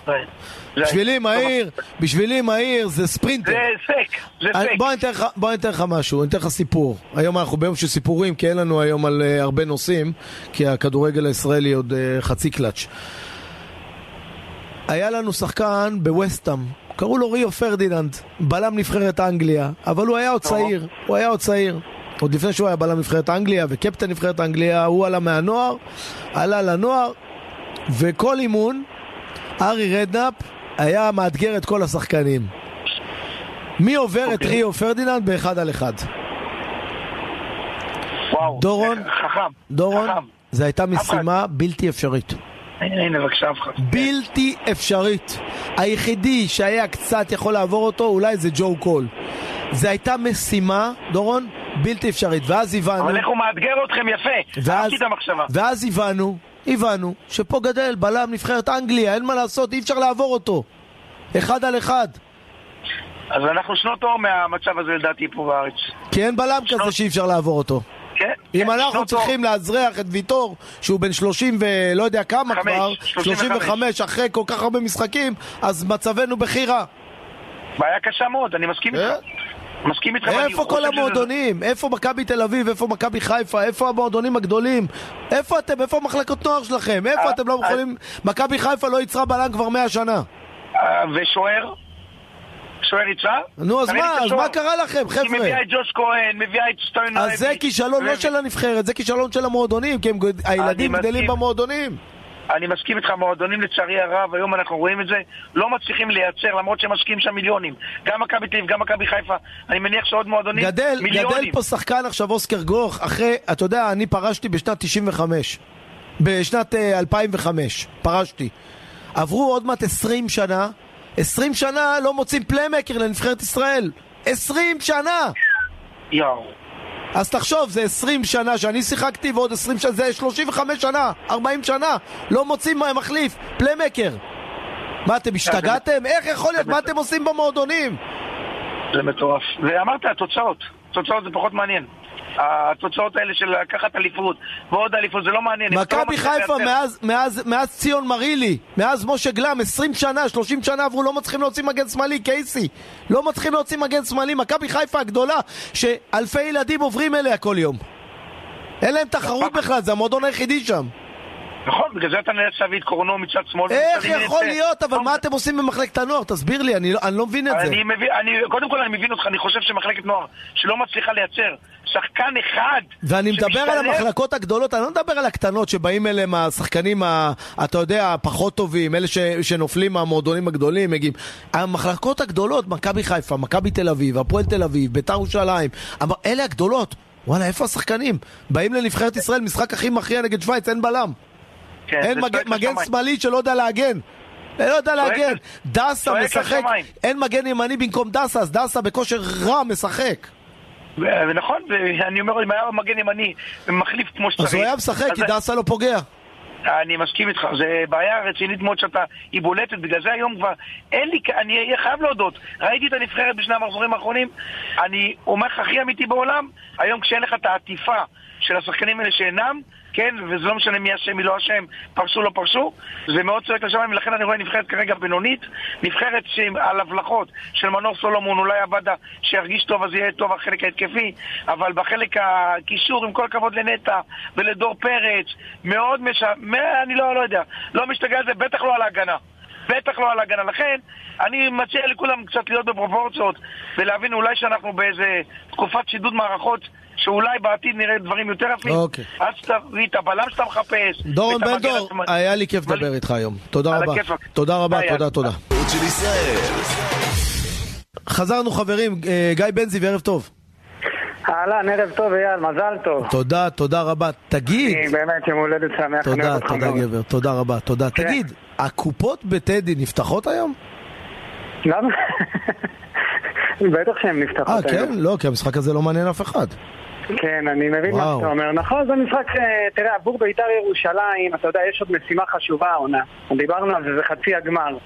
בשבילי לא מהיר. בשבילי מהיר זה ספרינטר. זה סק, זה אני- סק. בוא אני אתן לך- משהו, אני אתן לך סיפור. היום אנחנו ביום של סיפורים, כי אין לנו היום על uh, הרבה נושאים, כי הכדורגל הישראלי עוד uh, חצי קלאץ'. היה לנו שחקן בווסטאם, קראו לו ריו פרדיננד, בלם נבחרת אנגליה, אבל הוא היה עוד צעיר, הוא היה עוד צעיר. עוד לפני שהוא היה בלם נבחרת אנגליה וקפטן נבחרת אנגליה, הוא עלה מהנוער, עלה לנוער, וכל אימון, הארי רדנאפ היה מאתגר את כל השחקנים. מי עובר את אוקיי. ריו פרדיננד באחד על אחד? וואו. וואו. דורון, חכם. דורון, חכם. זו הייתה משימה בלתי אפשרית. הנה, הנה, בבקשה, אף אחד. בלתי אפשרית. היחידי שהיה קצת יכול לעבור אותו אולי זה ג'ו קול. זו הייתה משימה, דורון, בלתי אפשרית. ואז הבנו... אבל איך הוא מאתגר אתכם יפה. ואז, אהבתי את המחשבה. ואז הבנו, הבנו, שפה גדל בלם נבחרת אנגליה, אין מה לעשות, אי אפשר לעבור אותו. אחד על אחד. אז אנחנו שנות אור מהמצב הזה לדעתי פה בארץ. כי אין בלם כזה שאי אפשר לעבור אותו. כן? אם כן, אנחנו שנות אור. צריכים לאזרח את ויטור, שהוא בן 30 ולא יודע כמה חמש, כבר, 35. 35 אחרי כל כך הרבה משחקים, אז מצבנו בכי רע. בעיה קשה מאוד, אני מסכים איתך. מסכים איתך. איפה כל שזה- המועדונים? איפה מכבי תל אביב? איפה מכבי חיפה? איפה המועדונים הגדולים? איפה אתם? איפה המחלקות נוער שלכם? איפה אה, אתם לא אה. יכולים... מכבי חיפה לא ייצרה בלם כבר 100 שנה. אה, ושוער? שוער יצא? נו, אז מה? אז. מה קרה לכם, היא חבר'ה? מביאה את ג'וש כהן, מביאה את סטיין... אז זה כישלון לא של הנבחרת, זה כישלון של המועדונים, כי הילדים. גדלים במועדונים. אני מסכים איתך, מועדונים לצערי הרב, היום אנחנו רואים את זה, לא מצליחים לייצר, למרות שהם משקיעים שם מיליונים. גם מכבי תל אביב, גם מכבי חיפה, אני מניח שעוד מועדונים, גדל, מיליונים. גדל פה שחקן עכשיו אוסקר גלוך, אחרי, אתה יודע, אני פרשתי בשנת 95. בשנת אה, 2005, פרשתי. עברו עוד מעט 20 שנה, 20 שנה לא מוצאים playmaker לנבחרת ישראל. 20 שנה! יואו. אז תחשוב, זה 20 שנה שאני שיחקתי ועוד 20 שנה, זה 35 שנה, 40 שנה, לא מוצאים מחליף, playmaker. מה, אתם השתגעתם? איך יכול להיות? מה אתם עושים במועדונים? זה מטורף. ואמרת, התוצאות. התוצאות זה פחות מעניין. התוצאות האלה של לקחת אליפות ועוד אליפות, זה לא מעניין. לא מכבי מצליח חיפה מאז, מאז, מאז ציון מרילי, מאז משה גלם, 20 שנה, 30 שנה עברו, לא מצליחים להוציא מגן שמאלי, קייסי. לא מצליחים להוציא מגן שמאלי. מכבי חיפה הגדולה, שאלפי ילדים עוברים אליה כל יום. אין להם תחרות בכלל, זה המועדון היחידי שם. נכון, בגלל זה אתה נאלץ להביא את קורנו מצד שמאל. איך יכול להיות? אבל מה אתם עושים במחלקת הנוער? תסביר לי, אני לא- לא מבין את זה. קודם כל אני מבין אותך, אני חושב שמחלקת נוער שלא מצליחה לייצר שחקן אחד ואני מדבר על המחלקות הגדולות, אני לא מדבר על הקטנות שבאים אליהם השחקנים, ה, אתה יודע, הפחות טובים, אלה ש, שנופלים מהמועדונים הגדולים, מגיעים. המחלקות הגדולות, מכבי חיפה, מכבי תל אביב, הפועל תל אביב, ביתר ירושלים, אלה הגדולות. וואלה, איפה השחקנים? באים לנבחרת ישראל, משחק הכי מכריע נגד שווייץ, אין בלם. כן, אין זה מגן. שמאלי שלא יודע להגן. לא יודע להגן. דסה משחק. אין מגן ימני במקום דסה, אז דסה בכושר רע משחק. ונכון, ואני אומר, אם היה מגן ימני מחליף כמו שצריך... אז הוא היה משחק, כי דסה לא פוגע. אני מסכים איתך, זה בעיה רצינית מאוד שאתה, היא בולטת, בגלל זה היום כבר אין לי, אני אהיה חייב להודות, ראיתי את הנבחרת בשני המחזורים האחרונים, אני אומר לך הכי אמיתי בעולם, היום כשאין לך את העטיפה של השחקנים האלה שאינם, כן, וזה לא משנה מי אשם, מי לא אשם, פרשו, לא פרשו, זה מאוד צועק לשמיים, ולכן אני רואה נבחרת כרגע בינונית, נבחרת על הבלחות של מנור סולומון, אולי עבדה שירגיש טוב אז יהיה טוב החלק ההתקפי, אבל בחלק הקישור, עם כל הכבוד לנטע ולדור פרץ, מאוד מש... אני לא, לא יודע, לא משתגע על זה, בטח לא על ההגנה. בטח לא על ההגנה. לכן, אני מציע לכולם קצת להיות בפרופורציות ולהבין אולי שאנחנו באיזה תקופת שידוד מערכות שאולי בעתיד נראה דברים יותר יפים. אוקיי. אז תביא את הבלם שאתה מחפש. דורון בן דור. היה לי כיף לדבר איתך היום. תודה רבה. הכיפאק. תודה רבה, תודה. תודה. חזרנו חברים, אה, גיא בנזי וערב טוב. אהלן, ערב טוב אייל, מזל טוב. תודה, תודה רבה. תגיד, אני באמת יום הולדת שמח. תודה, תודה. גבר, תודה רבה, תודה. כן. תגיד, הקופות בטדי נפתחות היום? למה? בטח שהן נפתחות אה, היום. כן? לא, כי המשחק הזה לא מעניין אף אחד. כן, אני מבין מה וואו. שאתה אומר. נכון, זה משחק, אה, תראה, עבור בית"ר ירושלים, אתה יודע, יש עוד משימה חשובה העונה. דיברנו על זה, זה חצי הגמר.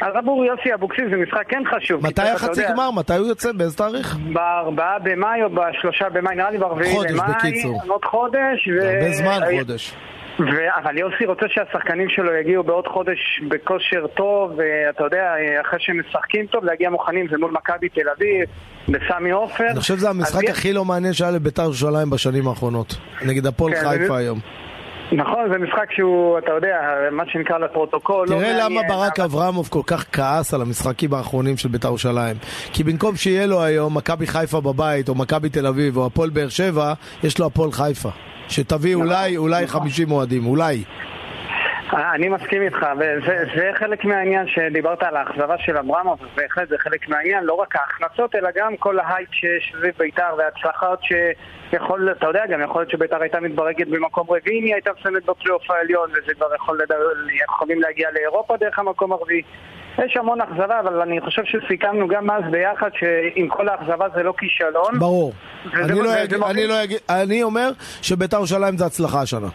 אז עבור יוסי אבוקסיס זה משחק כן חשוב. מתי החצי גמר? מתי הוא יוצא? באיזה תאריך? בארבעה במאי או בשלושה במאי, נראה לי ברביעי חודש, במאי. בקיצור. עוד חודש. ו- הרבה זמן, חודש. ו- אבל יוסי רוצה שהשחקנים שלו יגיעו בעוד חודש בכושר טוב, ואתה יודע, אחרי שהם משחקים טוב, להגיע מוכנים, זה מול מכבי תל אביב, בסמי עופר. אני חושב שזה המשחק הכי לא מעניין שהיה לביתר ירושלים בשנים האחרונות. נגד הפועל כן, חיפה היום. נכון, זה משחק שהוא, אתה יודע, מה שנקרא לפרוטוקול. לא תראה למה מעניין, ברק אבל- אברמוב כל כך כעס על המשחקים האחרונים של בית"ר ירושלים. כי במקום שיהיה לו היום מכבי חיפה בבית, או מכבי תל אביב, או הפועל באר שבע, יש לו הפועל חיפה. שתביא נכון, אולי, אולי 50 אוהדים, אולי. אני מסכים איתך, וזה חלק מהעניין שדיברת על האכזבה של אברמוב, בהחלט זה חלק מהעניין, לא רק ההכנסות, אלא גם כל ההייפ שיש סביב בית"ר וההצלחות שיכול, אתה יודע, גם יכול להיות שבית"ר הייתה מתברגת במקום רביעי, היא הייתה מסיימת בפלייאוף העליון, וזה כבר יכול לדבר, יכולים להגיע לאירופה דרך המקום הרביעי. יש המון אכזבה, אבל אני חושב שסיכמנו גם אז ביחד שעם כל האכזבה זה לא כישלון. ברור. אני לא, אני לא אני אומר שבית"ר ירושלים זה הצלחה השנה.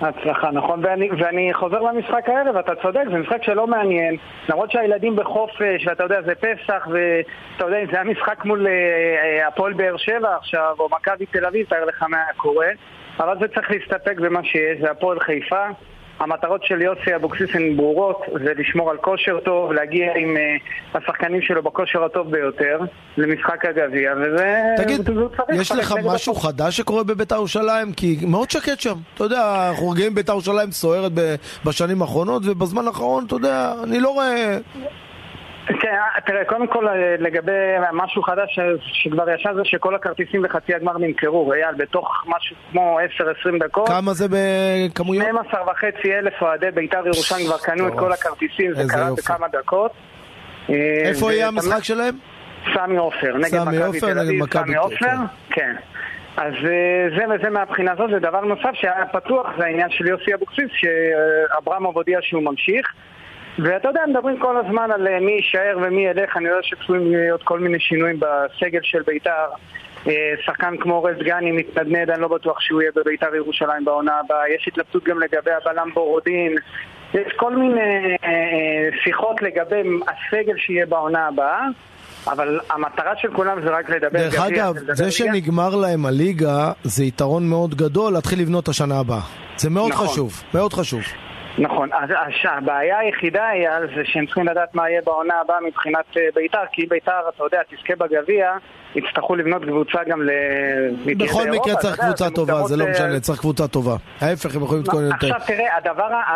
הצלחה, נכון, ואני, ואני חוזר למשחק הערב, אתה צודק, זה משחק שלא מעניין, למרות שהילדים בחופש, ואתה יודע, זה פסח, ואתה יודע, זה היה משחק מול אה, אה, הפועל באר שבע עכשיו, או מכבי תל אביב, תאר לך מה היה קורה, אבל זה צריך להסתפק במה שיש, זה הפועל חיפה, המטרות של יוסי אבוקסיס הן ברורות, זה לשמור על כושר טוב, להגיע עם uh, השחקנים שלו בכושר הטוב ביותר למשחק הגביע, וזה... תגיד, יש לך משהו הטוב. חדש שקורה בבית"ר ירושלים? כי מאוד שקט שם. אתה יודע, אנחנו רגילים בית"ר ירושלים סוערת בשנים האחרונות, ובזמן האחרון, אתה יודע, אני לא רואה... כן, תראה, קודם כל אה, לגבי משהו חדש שכבר ישב זה שכל הכרטיסים לחצי הגמר נמכרו, אייל, בתוך משהו כמו 10-20 דקות. כמה זה בכמויות? 12 וחצי אלף אוהדי בית"ר ירושלים כבר קנו את כל הכרטיסים, זה קרה בכמה דקות. אה, איפה יהיה המשחק שלהם? סמי עופר, נגד מכבי תל אביב, סמי עופר, כן. אז אה, זה וזה מהבחינה הזאת, ודבר נוסף שהיה פתוח זה העניין של יוסי אבוקסיס, שאברמוב הודיע שהוא ממשיך. ואתה יודע, מדברים כל הזמן על אה, מי יישאר ומי ילך, אני יודע שצפויים להיות כל מיני שינויים בסגל של בית"ר. אה, שחקן כמו רז גני מתנדנד, אני לא בטוח שהוא יהיה בבית"ר ירושלים בעונה הבאה. יש התלבטות גם לגבי הבלם בורודין. יש כל מיני אה, שיחות לגבי הסגל שיהיה בעונה הבאה. אבל המטרה של כולם זה רק לדבר דרך גביע. דרך אגב, זה. שנגמר להם הליגה זה יתרון מאוד גדול להתחיל לבנות את השנה הבאה. זה מאוד נכון. חשוב, מאוד חשוב. נכון, אז הבעיה היחידה היא זה שהם צריכים לדעת מה יהיה בעונה הבאה מבחינת אה, בית"ר, כי אם בית"ר, אתה יודע, תזכה בגביע, יצטרכו לבנות קבוצה גם ל... בכל מקרה צריך קבוצה טובה, זה לא אה, משנה, צריך קבוצה טובה. ההפך, הם יכולים להתכונן יותר. עכשיו תראה,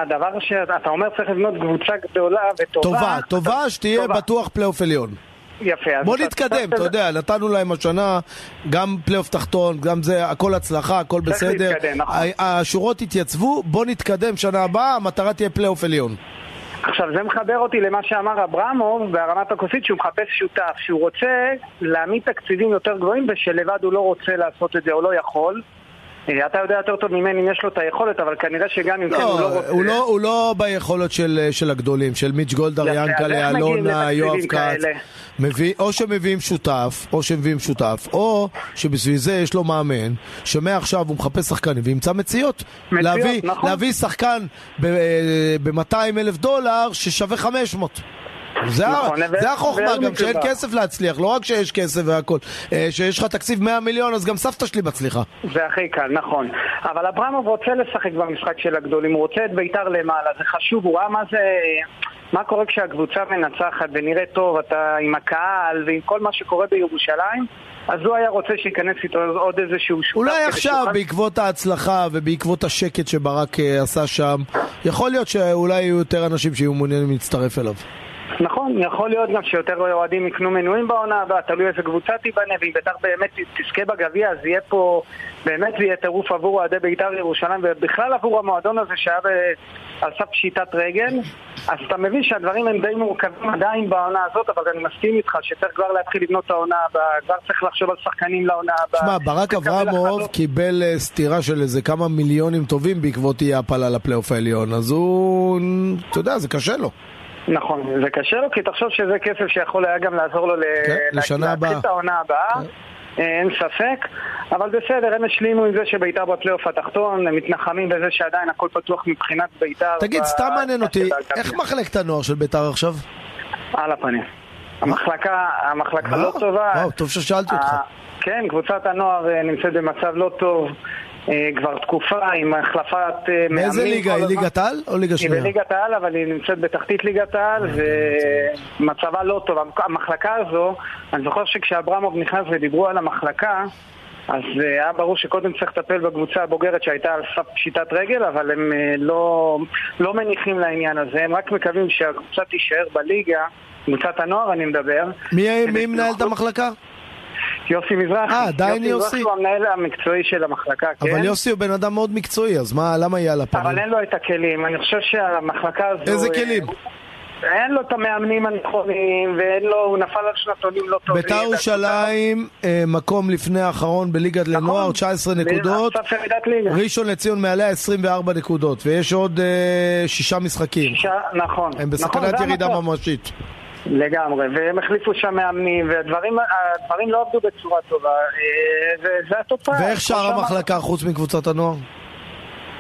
הדבר שאתה אומר צריך לבנות קבוצה גדולה וטובה... טובה, טובה שתהיה בטוח פלייאוף עליון. יפה. בוא נתקדם, אתה יודע, נתנו להם השנה גם פלייאוף תחתון, גם זה, הכל הצלחה, הכל בסדר. להתקדם, נכון. השורות התייצבו, בוא נתקדם שנה הבאה, המטרה תהיה פלייאוף עליון. עכשיו זה מחבר אותי למה שאמר אברמוב בהרמת הכוסית שהוא מחפש שותף, שהוא רוצה להעמיד תקציבים יותר גבוהים ושלבד הוא לא רוצה לעשות את זה או לא יכול אתה יודע יותר טוב ממני אם יש לו את היכולת, אבל כנראה שגם אם כן הוא לא רוצה... הוא לא, הוא לא ביכולות של, של הגדולים, של מיץ' גולדהר, ינקלה, אלונה, יואב כץ. מביא, או שמביאים שותף, או שמביאים שותף, או שבשביל זה יש לו מאמן, שמעכשיו הוא מחפש שחקנים וימצא מציאות. מציאות, להביא, נכון. להביא שחקן ב-200 אה, אלף דולר ששווה 500. זה, נכון, זה החוכמה, גם שאין כסף להצליח, לא רק שיש כסף והכל. אה, שיש לך תקציב 100 מיליון, אז גם סבתא שלי מצליחה. זה הכי קל, נכון. אבל אברמוב רוצה לשחק במשחק של הגדולים, הוא רוצה את בית"ר למעלה, זה חשוב, הוא ראה מה זה... מה קורה כשהקבוצה מנצחת ונראית טוב, אתה עם הקהל ועם כל מה שקורה בירושלים, אז הוא היה רוצה שייכנס איתו עוד איזשהו שותף. אולי עכשיו, שוחד... בעקבות ההצלחה ובעקבות השקט שברק uh, עשה שם, יכול להיות שאולי יהיו יותר אנשים שיהיו מעוניינים להצטרף אליו. נכון, יכול להיות גם שיותר אוהדים יקנו מנויים בעונה הבאה, תלוי איזה קבוצה תיבנה, ואם בית"ר באמת תזכה בגביע, אז יהיה פה, באמת זה יהיה טירוף עבור אוהדי בית"ר ירושלים, ובכלל עבור המועדון הזה שהיה על סף פשיטת רגל, אז אתה מבין שהדברים הם די מורכבים עדיין בעונה הזאת, אבל אני מסכים איתך שצריך כבר להתחיל לבנות את העונה הבאה, כבר צריך לחשוב על שחקנים לעונה הבאה. תשמע, ברק אברמוב קיבל אה, סטירה של איזה כמה מיליונים טובים בעקבות אי הפלה לפלייאוף העליון, אז הוא, אתה יודע, זה קשה לו. נכון, זה קשה לו, כי תחשוב שזה כסף שיכול היה גם לעזור לו כן. להתחיל את העונה הבאה. כן. אה, אין ספק, אבל בסדר, הם השלימו עם זה שביתר בפלייאוף התחתון, הם מתנחמים בזה שעדיין הכל פתוח מבחינת ביתר. תגיד, סתם מעניין אותי, איך מחלקת הנוער של ביתר עכשיו? על הפנים. המחלקה, המחלקה לא טובה. וואו, טוב ששאלתי אותך. כן, קבוצת הנוער אה, נמצאת במצב לא טוב. אה, כבר תקופה עם החלפת מאמנים. מאיזה ליגה? היא ליגת העל או ליגה שנייה? היא בליגת העל, אבל היא נמצאת בתחתית ליגת העל, ומצבה לא טוב. המחלקה הזו, אני זוכר שכשאברמוב נכנס ודיברו על המחלקה, אז אה, היה ברור שקודם צריך לטפל בקבוצה הבוגרת שהייתה על סף פשיטת רגל, אבל הם אה, לא, לא מניחים לעניין הזה, הם רק מקווים שהקבוצה תישאר בליגה, קבוצת הנוער אני מדבר. מי, מי מנהל את המחלקה? יוסי מזרחי. אה, עדיין יוסי? יוסי מזרחי הוא המנהל המקצועי של המחלקה, כן. אבל יוסי הוא בן אדם מאוד מקצועי, אז מה, למה יהיה על הפנים? אבל אין לו את הכלים, אני חושב שהמחלקה הזו... איזה כלים? אין לו את המאמנים הנכונים, ואין לו, הוא נפל על שנתונים לא טובים. בית"ר ירושלים, אה, מקום לפני האחרון בליגת נכון. לנוער, 19 נקודות. ראשון לציון מעליה 24 נקודות, ויש עוד אה, שישה משחקים. שישה, נכון. הם בסכנת נכון, ירידה ממשית. לגמרי, והם החליפו שם מאמנים, והדברים לא עבדו בצורה טובה, אה, וזה התופעה. ואיך שאר המחלקה חוץ מקבוצת הנוער?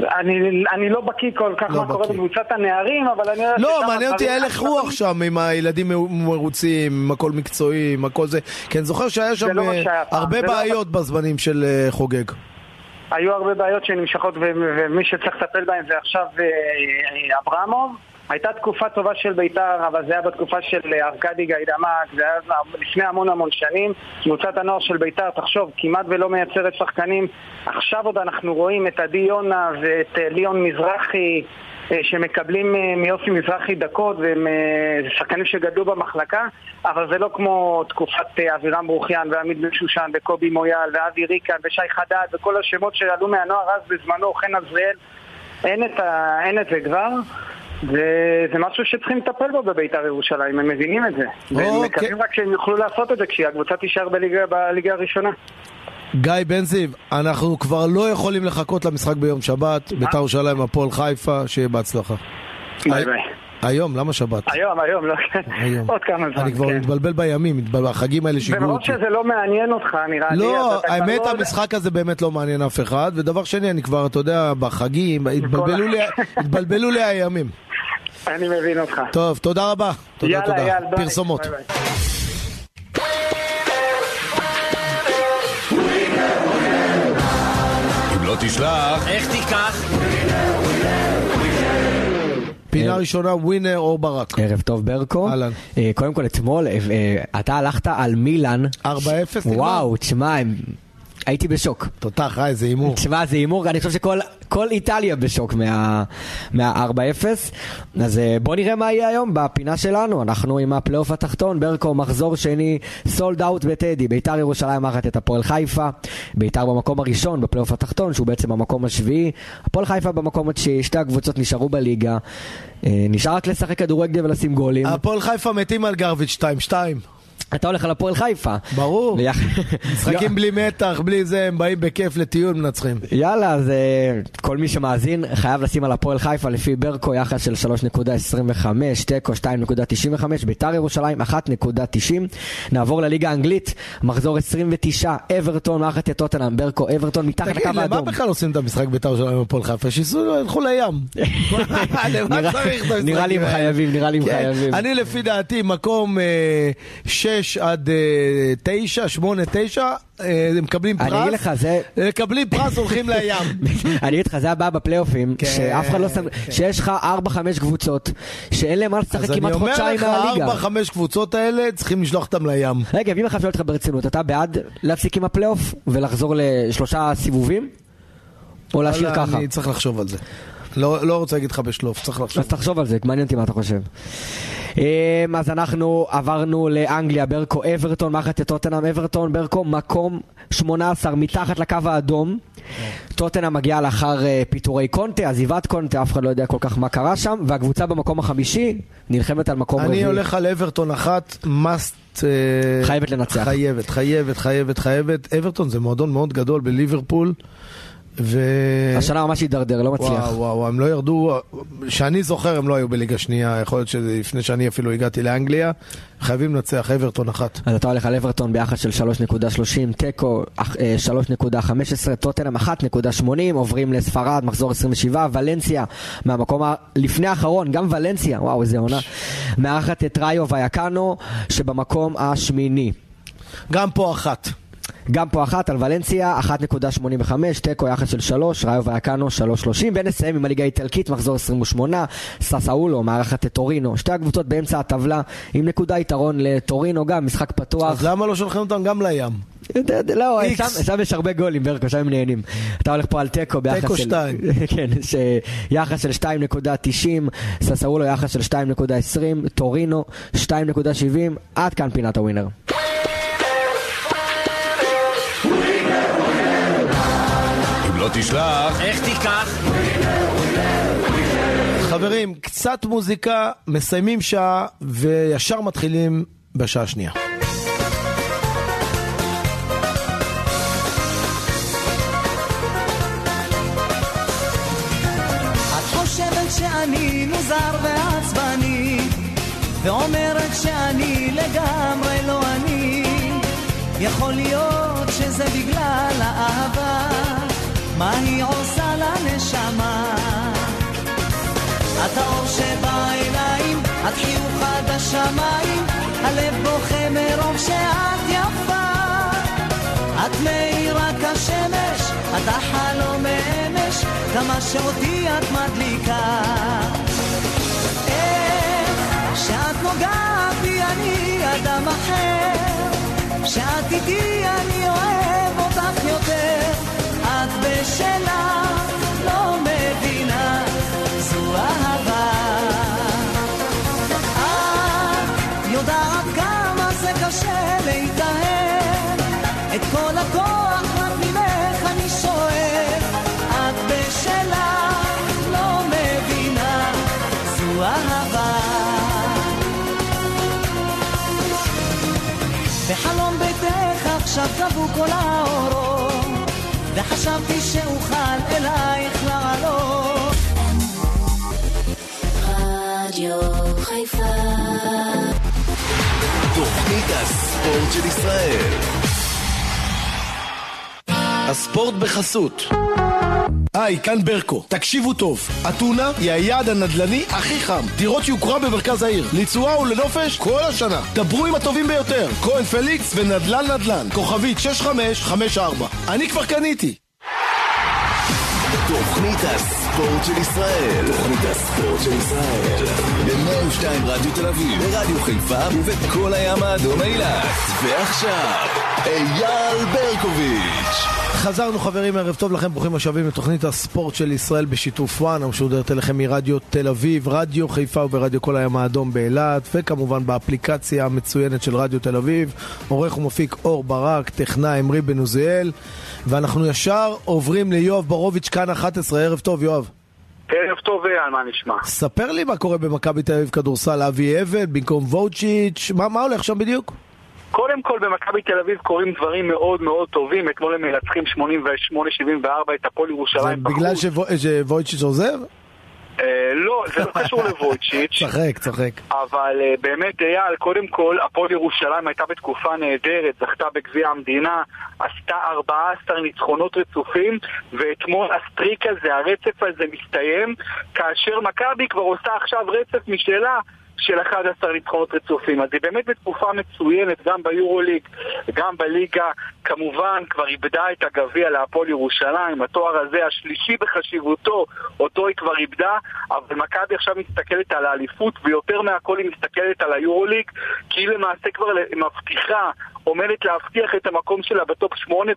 אני, אני לא בקיא כל כך לא מה קורה בקבוצת הנערים, אבל אני לא, מעניין אותי הלך רוח שם עם הילדים מרוצים, עם הכל מקצועי, עם הכל זה. כי אני זוכר שהיה שם לא אה, הרבה לא בעיות לא... בזמנים של אה, חוגג. היו הרבה בעיות שנמשכות, ומי שצריך לטפל בהן זה עכשיו אברמוב. הייתה תקופה טובה של בית"ר, אבל זה היה בתקופה של ארכדי גיידמק, זה היה לפני המון המון שנים. קבוצת הנוער של בית"ר, תחשוב, כמעט ולא מייצרת שחקנים. עכשיו עוד אנחנו רואים את עדי יונה ואת אה, ליאון מזרחי, אה, שמקבלים אה, מיוסי מזרחי דקות, והם שחקנים שגדלו במחלקה, אבל זה לא כמו תקופת אבירם ברוכיאן ועמית בן שושן וקובי מויאל ואבי ריקן ושי חדד וכל השמות שעלו מהנוער אז בזמנו, חן עזריאל. אין. אין את זה כבר. וזה משהו שצריכים לטפל בו בבית"ר ירושלים, הם מבינים את זה. והם אוקיי. מקווים רק שהם יוכלו לעשות את זה כשהקבוצה תישאר בליגה, בליגה הראשונה. גיא בן זיו, אנחנו כבר לא יכולים לחכות למשחק ביום שבת, בית"ר ירושלים, הפועל חיפה, שיהיה בהצלחה. ביי ביי. היום, למה שבת? היום, היום, לא, היום. עוד כמה זמן. אני כבר כן. מתבלבל בימים, החגים האלה שיגעו אותי. ומרוב שזה לא מעניין אותך, נראה לי. לא, האמת, לא המשחק הזה באמת לא מעניין אף אחד, ודבר שני, אני כבר, אתה יודע, בחגים, התבלבלו לי הימים. אני מבין אותך. טוב, תודה רבה. תודה, יאללה, תודה. יאללה, פרסומות. ביי, ביי. לא תשלח, איך תיקח? פינה ראשונה, ווינר או ברק. ערב טוב ברקו. אהלן. אה, קודם כל אתמול, אה, אתה הלכת על מילאן. 4-0 וואו, תשמע, הם הייתי בשוק. תותח, אה, איזה הימור. תשמע, זה הימור, אני חושב שכל איטליה בשוק מה-4-0. אז אה, בוא נראה מה יהיה היום בפינה שלנו. אנחנו עם הפלייאוף התחתון, ברקע מחזור שני, sold out בטדי. ביתר ירושלים מארחת את הפועל חיפה. ביתר במקום הראשון בפלייאוף התחתון, שהוא בעצם המקום השביעי. הפועל חיפה במקום התשיעי, שתי הקבוצות נשארו בליגה. אה, נשאר רק לשחק כדורגל ולשים גולים. הפועל חיפה מתים על גרביץ' 2-2. אתה הולך על הפועל חיפה. ברור. משחקים בלי מתח, בלי זה, הם באים בכיף לטיול, מנצחים. יאללה, אז אה, כל מי שמאזין חייב לשים על הפועל חיפה לפי ברקו יחס של 3.25, תיקו 2.95, ביתר ירושלים 1.90. נעבור לליגה האנגלית, מחזור 29, אברטון, מערכת את טוטנאם, ברקו, אברטון, מתחת לקו האדום. תגיד, למה בכלל עושים את המשחק ביתר ירושלים הפועל חיפה? שיסעו, ילכו לים. נראה לי הם חייבים, נראה לי הם כן. חייבים. אני לפי דעתי, מקום 6 6 עד 9, 8, 9, הם מקבלים פרס. אני אגיד לך, זה... מקבלים פרס, הולכים לים. אני אגיד לך, זה הבעיה בפלייאופים, כן, שאף אחד לא שם... כן. שיש לך 4-5 קבוצות, שאין להם מה לשחק כמעט חודשיים מהליגה. אז אני אומר לך, 4-5 קבוצות האלה, צריכים לשלוח אותם לים. רגע, ואם אני שואל אותך ברצינות, אתה בעד להפסיק עם הפלייאוף ולחזור לשלושה סיבובים? או להשאיר ככה? אני צריך לחשוב על זה. לא, לא רוצה להגיד לך בשלוף, צריך לחשוב. אז תחשוב על זה, מעניין אותי מה אתה חושב. אמ, אז אנחנו עברנו לאנגליה, ברקו אברטון, מערכת טוטנאם אברטון, ברקו מקום 18 מתחת לקו האדום. טוטנאם מגיעה לאחר אה, פיטורי קונטה, עזיבת קונטה, אף אחד לא יודע כל כך מה קרה שם, והקבוצה במקום החמישי נלחמת על מקום רביעי. אני הולך על אברטון אחת, must... אה, חייבת לנצח. חייבת, חייבת, חייבת, חייבת. אברטון זה מועדון מאוד גדול בליברפול. ו... השנה ממש הידרדר, לא מצליח. וואו, וואו, הם לא ירדו, שאני זוכר הם לא היו בליגה שנייה, יכול להיות שלפני שאני אפילו הגעתי לאנגליה, חייבים לנצח אברטון אחת. אז אתה הולך על אברטון ביחס של 3.30, תיקו 3.15, אה, טוטנאם 1.80, עוברים לספרד, מחזור 27, ולנסיה מהמקום לפני האחרון, גם ולנסיה, וואו איזה עונה, מארחת את ראיו ויאקנו שבמקום השמיני. גם פה אחת. גם פה אחת על ולנסיה, 1.85, תיקו יחס של 3, ראיו ויאקנו 3.30, ונסיים עם הליגה האיטלקית, מחזור 28, ססאולו, מערכת טורינו, שתי הקבוצות באמצע הטבלה, עם נקודה יתרון לטורינו, גם משחק פתוח. אז למה לא שולחים אותם גם לים? לא, שם יש הרבה גולים, ברקו, שם הם נהנים. אתה הולך פה על תיקו ביחס של... תיקו 2. כן, יחס של 2.90, ססאולו יחס של 2.20, טורינו 2.70, עד כאן פינת הווינר. תשלח. איך תיקח? חברים, קצת מוזיקה, מסיימים שעה וישר מתחילים בשעה השנייה. שאני מוזר ועצבני ואומרת שאני לגמרי לא אני יכול להיות שזה בגלל האהבה מה היא עושה לנשמה? את האור שבעיניים, את חיוך עד השמיים הלב בוכה מרוב שאת יפה. את מאירה כשמש, את החלום מאמש כמה שאותי את מדליקה. איך שאת נוגעת בי אני אדם אחר, שאת איתי אני אוהב אותך יותר, את בשלה לא מבינה, זו אהבה. את יודעת כמה זה קשה להתאהב, את כל הכוח רק ממך אני שואל. שלה לא מבינה, זו אהבה. בחלום ביתך עכשיו כבו כל האורות, וחשבתי שאוכל אלייך לעלות. רדיו חיפה תוכנית הספורט של ישראל הספורט בחסות היי, כאן ברקו. תקשיבו טוב, אתונה היא היעד הנדל"ני הכי חם. דירות יוקרה במרכז העיר. לתשואה ולנופש כל השנה. דברו עם הטובים ביותר. כהן פליקס ונדל"ן נדל"ן. כוכבית 6554. אני כבר קניתי. תוכנית הספורט של ישראל. תוכנית הספורט של ישראל. ב-102 רדיו תל אביב, ברדיו חיפה ובכל הים האדום אילת. ועכשיו, אייל ברקוביץ'. חזרנו חברים, ערב טוב לכם, ברוכים השבים לתוכנית הספורט של ישראל בשיתוף וואן, המשודרת אליכם מרדיו תל אביב, רדיו חיפה וברדיו כל הים האדום באילת, וכמובן באפליקציה המצוינת של רדיו תל אביב, עורך ומפיק אור ברק, טכנאי אמרי בן עוזיאל, ואנחנו ישר עוברים ליואב ברוביץ', כאן 11, ערב טוב יואב. ערב טוב אייל, מה נשמע? ספר לי מה קורה במכבי תל אביב כדורסל, אבי אבן במקום ווצ'יץ', מה, מה הולך שם בדיוק? קודם כל במכבי תל אביב קורים דברים מאוד מאוד טובים, אתמול הם מנצחים 88-74 את הפועל ירושלים בחוץ. זה בגלל שוויצ'יץ' עוזב? אה, לא, זה לא קשור לוויצ'יץ'. צחק, צחק. אבל אה, באמת, אייל, קודם כל, הפועל ירושלים הייתה בתקופה נהדרת, זכתה בגביע המדינה, עשתה 14 ניצחונות רצופים, ואתמול הסטריק הזה, הרצף הזה מסתיים, כאשר מכבי כבר עושה עכשיו רצף משלה. של 11 ניצחונות רצופים. אז היא באמת בתקופה מצוינת, גם ביורוליג, גם בליגה. כמובן, כבר איבדה את הגביע להפועל ירושלים. התואר הזה, השלישי בחשיבותו, אותו היא כבר איבדה, אבל מכבי עכשיו מסתכלת על האליפות, ויותר מהכל היא מסתכלת על היורוליג, כי היא למעשה כבר מבטיחה עומדת להבטיח את המקום שלה בטופ 8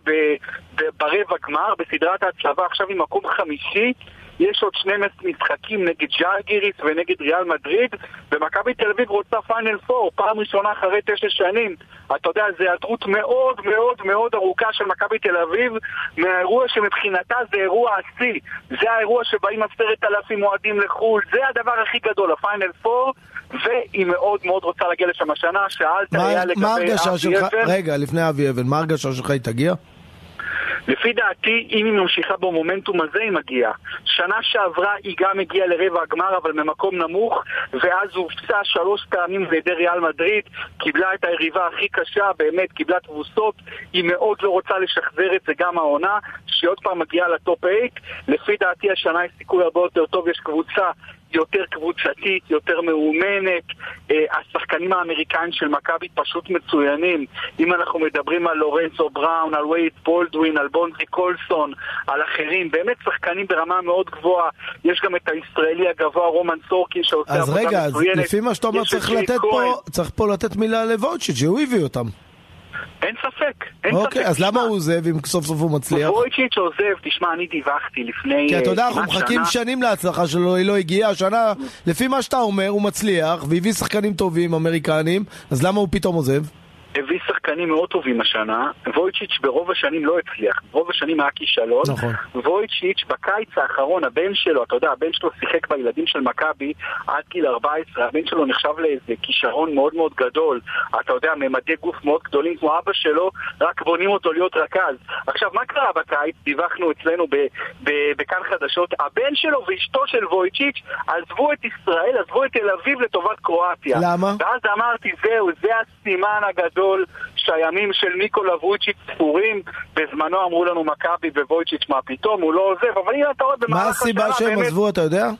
ברבע גמר, בסדרת ההצלבה עכשיו היא מקום חמישי יש עוד שני משחקים נגד ז'לגיריס ונגד ריאל מדריד, ומכבי תל אביב רוצה פיינל פור, פעם ראשונה אחרי תשע שנים. אתה יודע, זו היעדרות מאוד מאוד מאוד ארוכה של מכבי תל אביב מהאירוע שמבחינתה זה אירוע השיא. זה האירוע שבאים עשרת אלפים אוהדים לחו"ל, זה הדבר הכי גדול, הפיינל פור. והיא מאוד מאוד רוצה להגיע לשם השנה, שאלת היה לגבי אבי אבן. רגע, לפני אבי אבן, מה ההרגשה שלך היא תגיע? לפי דעתי, אם היא ממשיכה במומנטום הזה, היא מגיעה. שנה שעברה היא גם הגיעה לרבע הגמר, אבל ממקום נמוך, ואז הופצה שלוש פעמים על ריאל מדריד, קיבלה את היריבה הכי קשה, באמת, קיבלה תבוסות, היא מאוד לא רוצה לשחזר את זה גם העונה, שהיא עוד פעם מגיעה לטופ 8. לפי דעתי השנה יש סיכוי הרבה יותר טוב, יש קבוצה יותר קבוצתית, יותר מאומנת. אה, השחקנים האמריקאים של מכבי פשוט מצוינים. אם אנחנו מדברים על לורנצו בראון, על וייד בולדווין, על בונדרי קולסון, על אחרים, באמת שחקנים ברמה מאוד גבוהה. יש גם את הישראלי הגבוה רומן סורקין שעושה עבודה מצוינת. אז רגע, לפי מה שאתה אומר צריך לתת פה, צריך פה לתת מילה לוואוצ'יץ', שהוא הביא אותם. אין ספק, אין אוקיי, ספק. אז למה הוא עוזב אם סוף סוף הוא מצליח? וויצ'יץ' עוזב, תשמע, אני דיווחתי לפני כי אתה יודע, אנחנו מחכים שנים להצלחה שלו, היא לא הגיעה, השנה, לפי מה שאתה אומר, הוא מצליח, והביא שחקנים טובים, אמריקנים, אז למה הוא פתאום עוזב? הביא שחקנים שחקנים מאוד טובים השנה, וויצ'יץ' ברוב השנים לא הצליח, ברוב השנים היה כישלון. נכון. וויצ'יץ' בקיץ האחרון, הבן שלו, אתה יודע, הבן שלו שיחק בילדים של מכבי עד גיל 14, הבן שלו נחשב לאיזה כישרון מאוד מאוד גדול. אתה יודע, ממדי גוף מאוד גדולים כמו אבא שלו, רק בונים אותו להיות רכז. עכשיו, מה קרה בקיץ? דיווחנו אצלנו בכאן חדשות, הבן שלו ואשתו של וויצ'יץ' עזבו את ישראל, עזבו את תל אביב לטובת קרואטיה. למה? ואז אמרתי, זהו, זה הסימן הגדול שהימים של ניקולה וויצ'יץ' ספורים. בזמנו אמרו לנו מכבי וויצ'יץ', מה פתאום, הוא לא עוזב, אבל הנה אתה רואה במהלך השנה... מה הסיבה שהם עזבו, אתה יודע?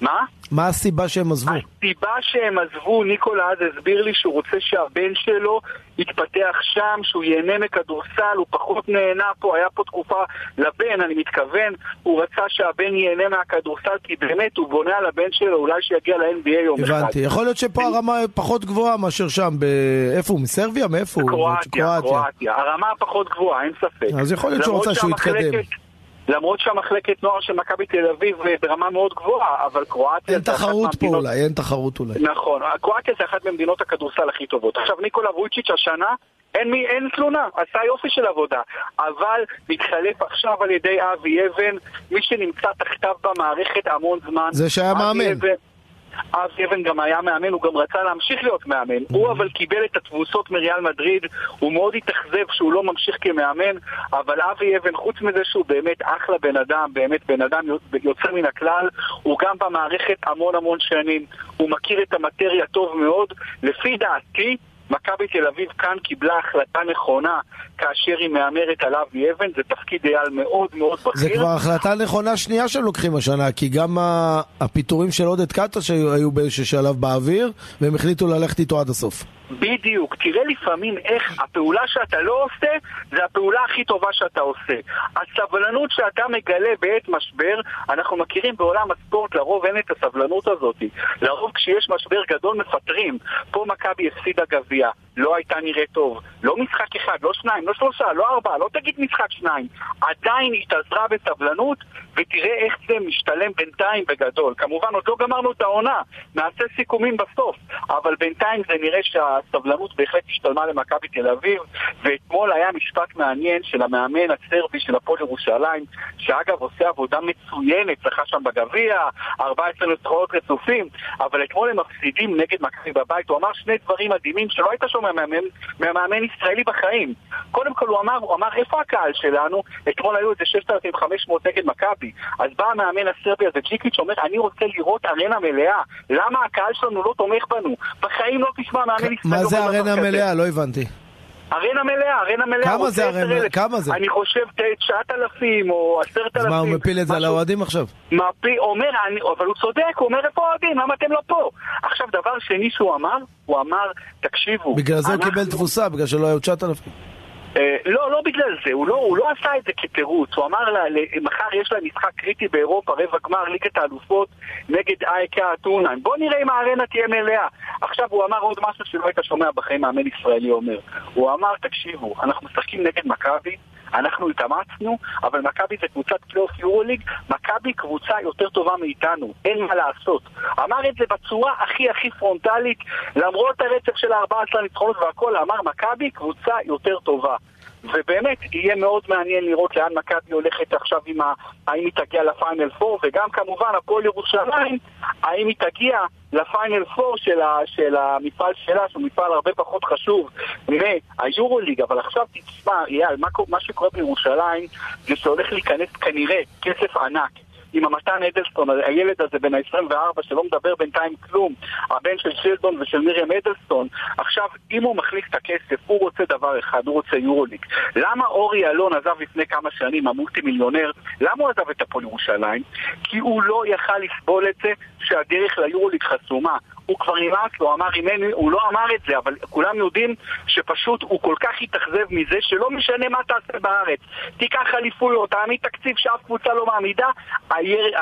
מה? מה הסיבה שהם עזבו? הסיבה שהם עזבו, ניקולה אז הסביר לי שהוא רוצה שהבן שלו יתפתח שם, שהוא ייהנה מכדורסל, הוא פחות נהנה פה, היה פה תקופה לבן, אני מתכוון, הוא רצה שהבן ייהנה מהכדורסל, כי באמת הוא בונה על הבן שלו, אולי שיגיע ל-NBA יום אחד. הבנתי, יכול להיות שפה הרמה פחות גבוהה מאשר שם, ב... איפה הוא? מסרביה? מאיפה הוא? קרואטיה, קרואטיה. הרמה פחות גבוהה, אין ספק. אז יכול להיות שהוא רוצה שהוא יתקדם. למרות שהמחלקת נוער של מכבי תל אביב אה, ברמה מאוד גבוהה, אבל קרואטיה... אין תחרות פה אולי, אין תחרות אולי. נכון, קרואטיה זה אחת ממדינות הכדורסל הכי טובות. עכשיו, ניקולה וויצ'יץ' השנה, אין, מי, אין תלונה, עשה יופי של עבודה. אבל מתחלף עכשיו על ידי אבי אבן, מי שנמצא תחתיו במערכת המון זמן. זה שהיה מאמן. אבן, אבי אבן גם היה מאמן, הוא גם רצה להמשיך להיות מאמן. הוא אבל קיבל את התבוסות מריאל מדריד, הוא מאוד התאכזב שהוא לא ממשיך כמאמן, אבל אבי אבן, חוץ מזה שהוא באמת אחלה בן אדם, באמת בן אדם יוצא מן הכלל, הוא גם במערכת המון המון שנים, הוא מכיר את המטריה טוב מאוד. לפי דעתי, מכבי תל אביב כאן קיבלה החלטה נכונה כאשר היא מהמרת על אבי אבן, זה תפקיד אייל מאוד מאוד בכיר. זה כבר החלטה נכונה שנייה שהם לוקחים השנה, כי גם הפיטורים של עודד קטש היו באיזשהו שלב באוויר, והם החליטו ללכת איתו עד הסוף. בדיוק, תראה לפעמים איך הפעולה שאתה לא עושה, זה הפעולה הכי טובה שאתה עושה. הסבלנות שאתה מגלה בעת משבר, אנחנו מכירים בעולם הספורט, לרוב אין את הסבלנות הזאת. לרוב כשיש משבר גדול מפטרים. פה מכבי הפסידה גביע, לא הייתה נראית טוב. לא משחק אחד, לא שניים, לא שלושה, לא ארבעה, לא תגיד משחק שניים. עדיין התאזרה בסבלנות, ותראה איך זה משתלם בינתיים בגדול. כמובן, עוד לא גמרנו את העונה, נעשה סיכומים בסוף, אבל בינתיים זה נראה שהסבלנות בהחלט השתלמה למכבי תל אביב, ואתמול היה משפט מעניין של המאמן הסרבי של הפועל ירושלים, שאגב עושה עבודה מצוינת, זכה שם בגביע, 14 נצחונות רצופים, אבל אתמול הם מפסידים נגד מכבי בבית. הוא אמר שני דברים מדהימים שלא היית שומע מהמאמן, מהמאמן ישראלי בחיים. קודם כל הוא אמר, הוא אמר איפה הקהל שלנו? אתמול היו איזה 6,500 נגד מכבי. אז בא המאמן הסרבי הזה, ג'יקיץ', אומר, אני רוצה לראות ארנה מלאה. למה הקהל שלנו לא תומך בנו? בחיים לא תשמע מאמן ישראלי. מה זה ארנה מלאה? לא הבנתי. ארנה מלאה, ארנה מלאה. כמה זה ארנה? כמה זה? אני חושב 9,000 או 10,000. אז מה, הוא מפיל את זה על האוהדים עכשיו? מפיל, אומר, אני, אבל הוא צודק, הוא אומר איפה האוהדים, למה אתם לא פה? עכשיו, דבר שני שהוא אמר, הוא אמר, תקשיבו. בגלל זה הוא קיבל תבוסה, בגלל שלא היו 9,000. אה, לא, לא בגלל זה, הוא לא, הוא לא עשה את זה כתירוץ, הוא אמר לה, מחר יש לה משחק קריטי באירופה, רבע גמר ליגת האלופות נגד אייקה אתונן. בוא נראה אם הארנה תהיה מלאה. עכשיו הוא אמר עוד משהו שלא היית שומע בחיים מאמן ישראלי אומר. הוא אמר, תקשיבו, אנחנו משחקים נגד מכבי, אנחנו התאמצנו, אבל מכבי זה קבוצת פלייאוף יורוליג, מכבי קבוצה יותר טובה מאיתנו, אין מה לעשות. אמר את זה בצורה הכי הכי פרונטלית, למרות הרצף של ה-14 ניצחונות והכל, אמר מכבי קבוצה יותר טובה. ובאמת, יהיה מאוד מעניין לראות לאן מכבי הולכת עכשיו עם ה... האם היא תגיע לפיינל 4, וגם כמובן הפועל ירושלים, האם היא תגיע לפיינל 4 של, ה... של המפעל שלה, שהוא מפעל הרבה פחות חשוב מהיורוליג, אבל עכשיו תשמע, אייל, מה, מה שקורה בירושלים זה שהולך להיכנס כנראה כסף ענק. עם המתן אדלסטון, הילד הזה בן ה-24 שלא מדבר בינתיים כלום, הבן של שלדון ושל מרים אדלסטון. עכשיו, אם הוא מחליף את הכסף, הוא רוצה דבר אחד, הוא רוצה יורוליג. למה אורי אלון עזב לפני כמה שנים, המולטי מיליונר, למה הוא עזב את הפועל ירושלים? כי הוא לא יכל לסבול את זה שהדרך ליורוליג חסומה. הוא כבר נמאס לו, אמר אימני, הוא לא אמר את זה, אבל כולם יודעים שפשוט הוא כל כך התאכזב מזה שלא משנה מה תעשה בארץ. תיקח אליפויות, תעמיד תקציב שאף קבוצה לא מעמידה,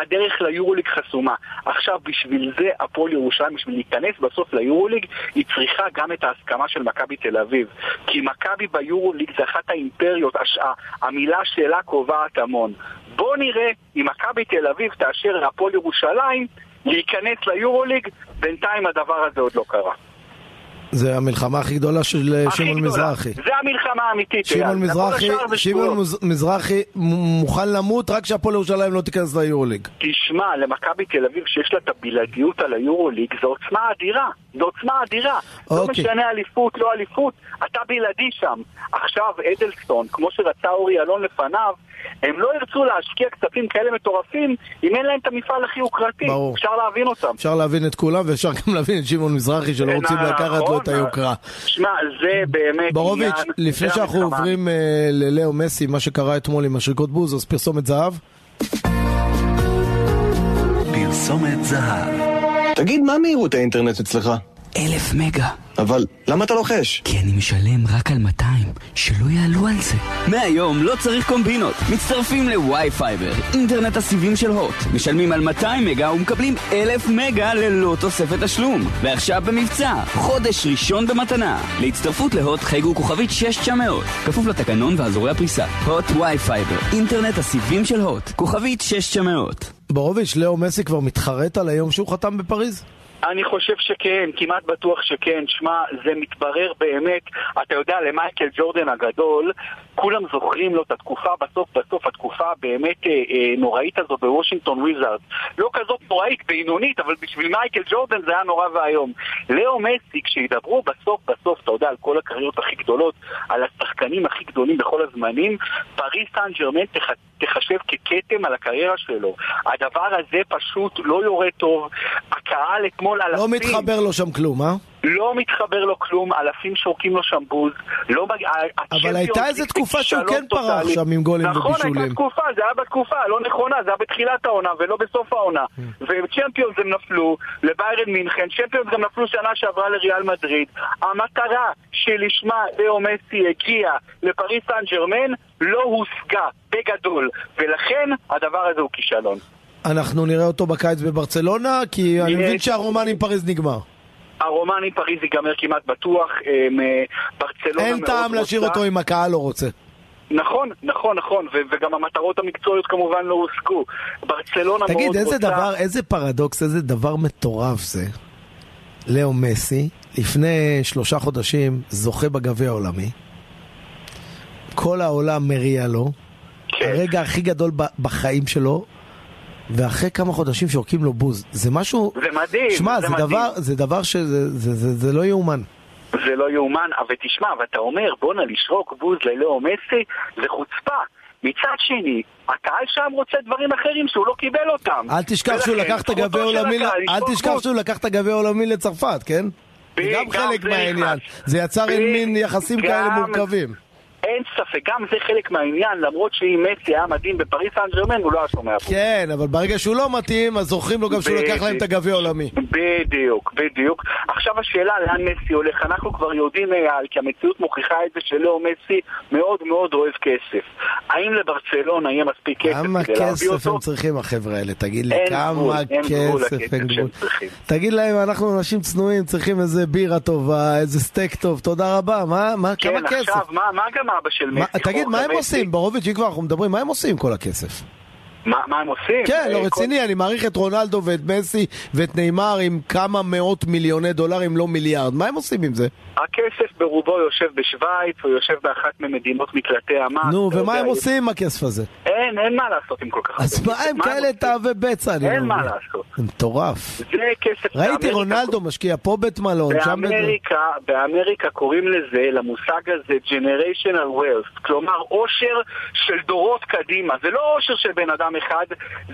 הדרך ליורוליג חסומה. עכשיו, בשביל זה הפועל ירושלים, בשביל להיכנס בסוף ליורוליג, היא צריכה גם את ההסכמה של מכבי תל אביב. כי מכבי ביורוליג זה אחת האימפריות, הש... המילה שלה קובעת המון. בואו נראה אם מכבי תל אביב תאשר להפועל ירושלים להיכנס ליורוליג, בינתיים הדבר הזה עוד לא קרה. זה המלחמה הכי גדולה של שמעון מזרחי. זה המלחמה האמיתית. שמעון מזרחי, שמעון מזרחי מוכן למות רק שהפועל ירושלים לא תיכנס ליורוליג. תשמע, למכבי תל אביב שיש לה את הבלעדיות על היורוליג, זו עוצמה אדירה. זו עוצמה אדירה. לא אוקיי. לא משנה אליפות, לא אליפות, אתה בלעדי שם. עכשיו אדלסטון, כמו שרצה אורי אלון לפניו, הם לא ירצו להשקיע כספים כאלה מטורפים אם אין להם את המפעל הכי יוקרתי. ברור. אפשר להבין אותם. אפשר להבין את כולם ואפשר גם להבין את שמעון מזרחי שלא רוצים לקחת לו את היוקרה. שמע, זה באמת ברוביץ', לפני שאנחנו עוברים אה, ללאו מסי, מה שקרה אתמול עם השריקות בוז, אז פרסומת זהב. פרסומת זהב. תגיד, מה מהירות האינטרנט אצלך? אלף מגה. אבל למה אתה לוחש? כי אני משלם רק על 200, שלא יעלו על זה. מהיום לא צריך קומבינות. מצטרפים לוואי פייבר, אינטרנט הסיבים של הוט. משלמים על 200 מגה ומקבלים 1,000 מגה ללא תוספת תשלום. ועכשיו במבצע, חודש ראשון במתנה. להצטרפות להוט חייגו כוכבית 6900. כפוף לתקנון ואזורי הפריסה. הוט וואי פייבר, אינטרנט הסיבים של הוט. כוכבית 6900. ברקוביץ', לאו מסי כבר מתחרט על היום שהוא חתם בפריז? אני חושב שכן, כמעט בטוח שכן. שמע, זה מתברר באמת, אתה יודע, למייקל ג'ורדן הגדול, כולם זוכרים לו את התקופה בסוף בסוף, התקופה באמת אה, אה, נוראית הזו בוושינגטון וויזארדס. לא כזאת נוראית, בינונית, אבל בשביל מייקל ג'ורדן זה היה נורא ואיום. לאו מסי, כשידברו בסוף בסוף, אתה יודע, על כל הקריירות הכי גדולות, על השחקנים הכי גדולים בכל הזמנים, פריס סן ג'רמן תח, תחשב ככתם על הקריירה שלו. הדבר הזה פשוט לא יורה טוב. הקהל אתמול אלפים... לא מתחבר לו שם כלום, אה? לא מתחבר לו כלום, אלפים שורקים לו שם בוז. לא מג... אבל הייתה איזו תקופה שהוא כן פרח שם עם גולים ובישולים. נכון, הייתה תקופה, זה היה בתקופה לא נכונה, זה היה בתחילת העונה ולא בסוף העונה. Mm. וצ'מפיונס הם נפלו לביירן מינכן, צ'מפיונס גם נפלו שנה שעברה לריאל מדריד. המטרה שלשמה לאו מסי הגיע לפריס סן ג'רמן לא הושגה בגדול, ולכן הדבר הזה הוא כישלון. אנחנו נראה אותו בקיץ בברצלונה, כי אני מבין שהרומן עם פריז נגמר. הרומן עם פריז ייגמר כמעט בטוח, אה, ברצלונה אין טעם להשאיר אותו אם הקהל לא רוצה. נכון, נכון, נכון, ו- וגם המטרות המקצועיות כמובן לא הושגו. ברצלונה תגיד, מאוד איזה רוצה... דבר, איזה פרדוקס, איזה דבר מטורף זה. לאו מסי, לפני שלושה חודשים זוכה בגביע העולמי. כל העולם מריע לו. כן. הרגע הכי גדול בחיים שלו, ואחרי כמה חודשים שורקים לו בוז. זה משהו... זה מדהים, שמע, זה, זה מדהים. דבר, זה דבר שזה זה, זה, זה לא יאומן. זה לא יאומן, אבל תשמע, ואתה אומר, בואנה, לשרוק בוז ללאו מסי, זה חוצפה. מצד שני, הקהל שם רוצה דברים אחרים שהוא לא קיבל אותם. אל תשכח שהוא לקח את הגביע העולמי, אל תשכח שהוא לקח את הגביע העולמי לצרפת, כן? זה גם חלק מהעניין. זה יצר מין יחסים כאלה מורכבים. אין ספק, גם זה חלק מהעניין, למרות שאם מסי היה מדהים בפריס סן ג'רמן, הוא לא היה שומע פה. כן, אבל ברגע שהוא לא מתאים, אז זוכרים לו גם שהוא לקח להם את הגביע העולמי. בדיוק, בדיוק. עכשיו השאלה לאן מסי הולך, אנחנו כבר יודעים, אייל, כי המציאות מוכיחה את זה שלאו מסי מאוד מאוד אוהב כסף. האם לברצלונה יהיה מספיק כסף כדי להביא אותו? כמה כסף הם צריכים החבר'ה האלה? תגיד לי, כמה כסף הם גבול. תגיד להם, אנחנו אנשים צנועים, צריכים איזה בירה טובה, איזה סטייק טוב, תודה רבה, מה, כמה כסף? כן, עכשיו, מה גם אבא של מסי. תגיד, מה הם עושים? ברוביץ', אם כבר אנחנו מדברים, מה הם עושים עם כל הכסף? מה, מה הם עושים? כן, לא רציני, אני מעריך את רונלדו ואת מסי ואת נאמר עם כמה מאות מיליוני דולרים, לא מיליארד. מה הם עושים עם זה? הכסף ברובו יושב בשוויץ, הוא יושב באחת ממדינות מקלטי המס. נו, ומה הם עושים עם הכסף הזה? אין, אין מה לעשות עם כל כך הרבה. אז מה הם כאלה תאווה בצע? אין מה לעשות. זה מטורף. זה כסף... ראיתי רונלדו משקיע פה בית מלון, שם בית באמריקה, באמריקה קוראים לזה, למושג הזה, generational wealth. כלומר, עושר של דורות קדימה. זה לא עושר של בן אדם אחד,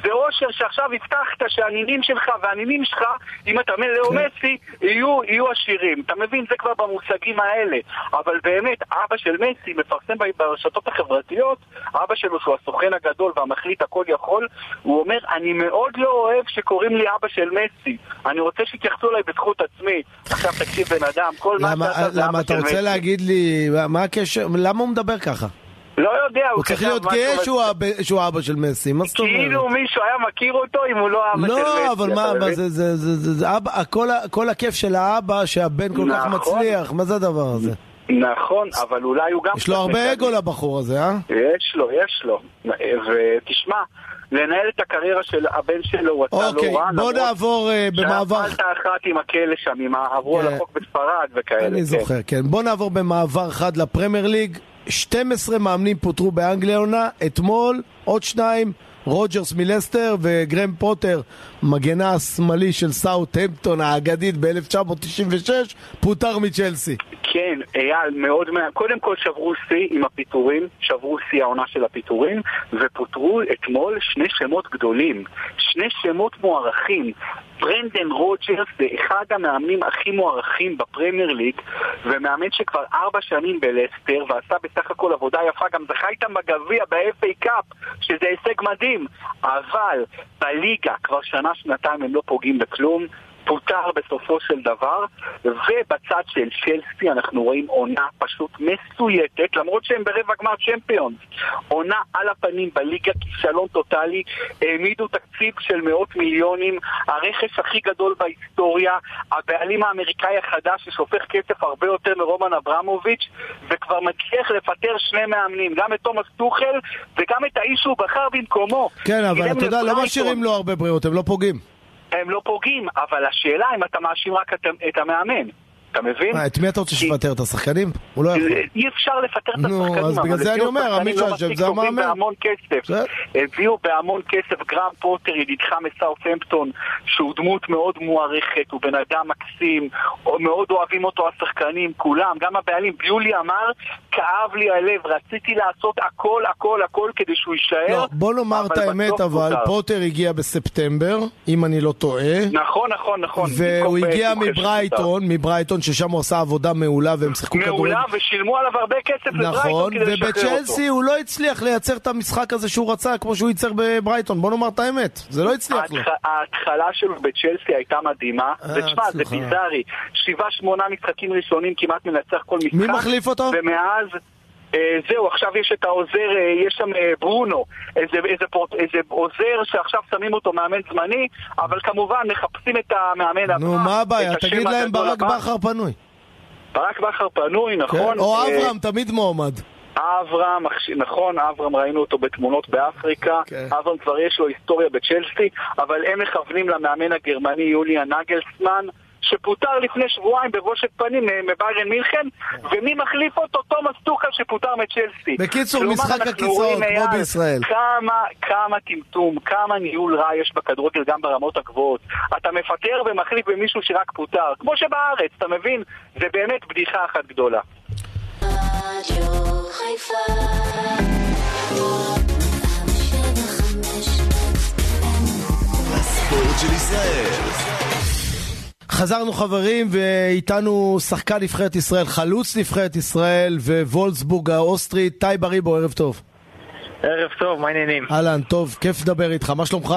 זה עושר שעכשיו הבטחת שהנינים שלך והנינים שלך, אם אתה מלאו מסי, יהיו עשירים. אתה מבין? זה כבר במושגים האלה. אבל באמת, אבא של מסי מפרסם ברשתות החברתיות, אבא שלו שהוא הסוכן הגדול והמחליט הכל יכול, הוא אומר, אני מאוד לא אוהב שקוראים לי אבא של מסי. אני רוצה שיתייחסו אליי בזכות עצמי. עכשיו תקשיב בן אדם, כל מה שאתה זה אבא של מסי. למה אתה רוצה להגיד לי, מה הקשר, למה הוא מדבר ככה? לא יודע, הוא צריך להיות גאה שהוא אבא של מסי, מה זאת אומרת? כאילו מישהו היה מכיר אותו אם הוא לא אבא של לא, מסי. לא, אבל מה, זה אבא, כל הכיף של האבא שהבן כל כך נכון. מצליח, מה זה הדבר הזה? נכון, אבל אולי הוא גם... יש לו הרבה אגו לבחור הזה, אה? יש לו, יש לו. ותשמע, לנהל את הקריירה של הבן שלו, הוא עשה אוקיי, לא רע. בוא נעבור אה, במעבר... שהפלת אחת עם הכלא שם, עם עברו על החוק בספרד וכאלה. אני זוכר, כן. בוא נעבור במעבר חד לפרמייר ליג. 12 מאמנים פוטרו באנגליה עונה, אתמול עוד שניים, רוג'רס מלסטר וגרם פוטר, מגינה השמאלי של סאוט-המפטון האגדית ב-1996, פוטר מצ'לסי. כן, אייל, מאוד מעניין. קודם כל שברו שיא עם הפיטורים, שברו שיא העונה של הפיטורים, ופוטרו אתמול שני שמות גדולים, שני שמות מוערכים. ברנדן רוג'רס זה אחד המאמנים הכי מוערכים בפרמייר ליג, ומאמן שכבר ארבע שנים בלסטר, ועשה בסך הכל עבודה יפה, גם זכה איתם בגביע ב- FA Cup, שזה הישג מדהים, אבל בליגה כבר שנה-שנתיים הם לא פוגעים בכלום. פוטר בסופו של דבר, ובצד של צ'לסי אנחנו רואים עונה פשוט מסויטת, למרות שהם ברבע גמר צ'מפיונס. עונה על הפנים בליגה, כישלון טוטאלי, העמידו תקציב של מאות מיליונים, הרכש הכי גדול בהיסטוריה, הבעלים האמריקאי החדש ששופך כסף הרבה יותר מרומן אברמוביץ', וכבר מצליח לפטר שני מאמנים, גם את תומאס טוחל וגם את האיש שהוא בחר במקומו. כן, אבל אתה יודע, לא משאירים לו הרבה בריאות, הם לא פוגעים. הם לא פוגעים, אבל השאלה אם אתה מאשים רק את המאמן. אתה מבין? מה, את מי אתה רוצה שיפטר? את השחקנים? הוא לא יכול. אי אפשר לפטר את השחקנים, נו, אז בגלל זה אני אומר, עמית לא שאשם זה המאמן. בהמון כסף. הביאו בהמון כסף גרם פוטר, ידידך מסאוטהמפטון, שהוא דמות מאוד מוערכת, הוא בן אדם מקסים, מאוד אוהבים אותו השחקנים, כולם, גם הבעלים. ביולי אמר, כאב לי הלב, רציתי לעשות הכל, הכל, הכל כדי שהוא יישאר. לא, בוא נאמר את האמת, אבל פוטר הגיע בספטמבר, אם אני לא טועה. נכון, נכון, נכון. והוא הגיע מברייטון, מברייטון. ששם הוא עשה עבודה מעולה והם שיחקו כדורגל. מעולה ושילמו עליו הרבה כסף נכון, לברייטון כדי לשחרר אותו. נכון, ובצ'לסי הוא לא הצליח לייצר את המשחק הזה שהוא רצה כמו שהוא ייצר בברייטון, בוא נאמר את האמת, זה לא הצליח לו. ההתחלה שלו בצ'לסי הייתה מדהימה, אה, ותשמע, זה ביזארי, שבעה שמונה משחקים ראשונים כמעט מנצח כל משחק. מי מחליף אותו? ומאז... Uh, זהו, עכשיו יש את העוזר, uh, יש שם uh, ברונו, איזה, איזה, פורט, איזה עוזר שעכשיו שמים אותו מאמן זמני, אבל כמובן מחפשים את המאמן הבא. נו, מה הבעיה? תגיד להם ברק בכר פנוי. ברק בכר פנוי, נכון. כן, או אברהם, תמיד מועמד. אברהם, נכון, אברהם ראינו אותו בתמונות באפריקה, okay. אברהם כבר יש לו היסטוריה בצ'לסי, אבל הם מכוונים למאמן הגרמני יוליאן נגלסמן, שפוטר לפני שבועיים בבושת פנים מביירן מינכן, ומי מחליף אותו? תומאס טוחל שפוטר מצ'לסי. בקיצור, משחק הכיסאות, כמו בישראל. כמה, כמה טמטום, כמה ניהול רע יש בכדורגל גם ברמות הגבוהות. אתה מפטר ומחליף במישהו שרק פוטר, כמו שבארץ, אתה מבין? זה באמת בדיחה אחת גדולה. הספורט של ישראל חזרנו חברים, ואיתנו שחקן נבחרת ישראל, חלוץ נבחרת ישראל וולפסברג האוסטרית, תאי בריבו, ערב טוב. ערב טוב, מה העניינים? אהלן, טוב, כיף לדבר איתך, מה שלומך?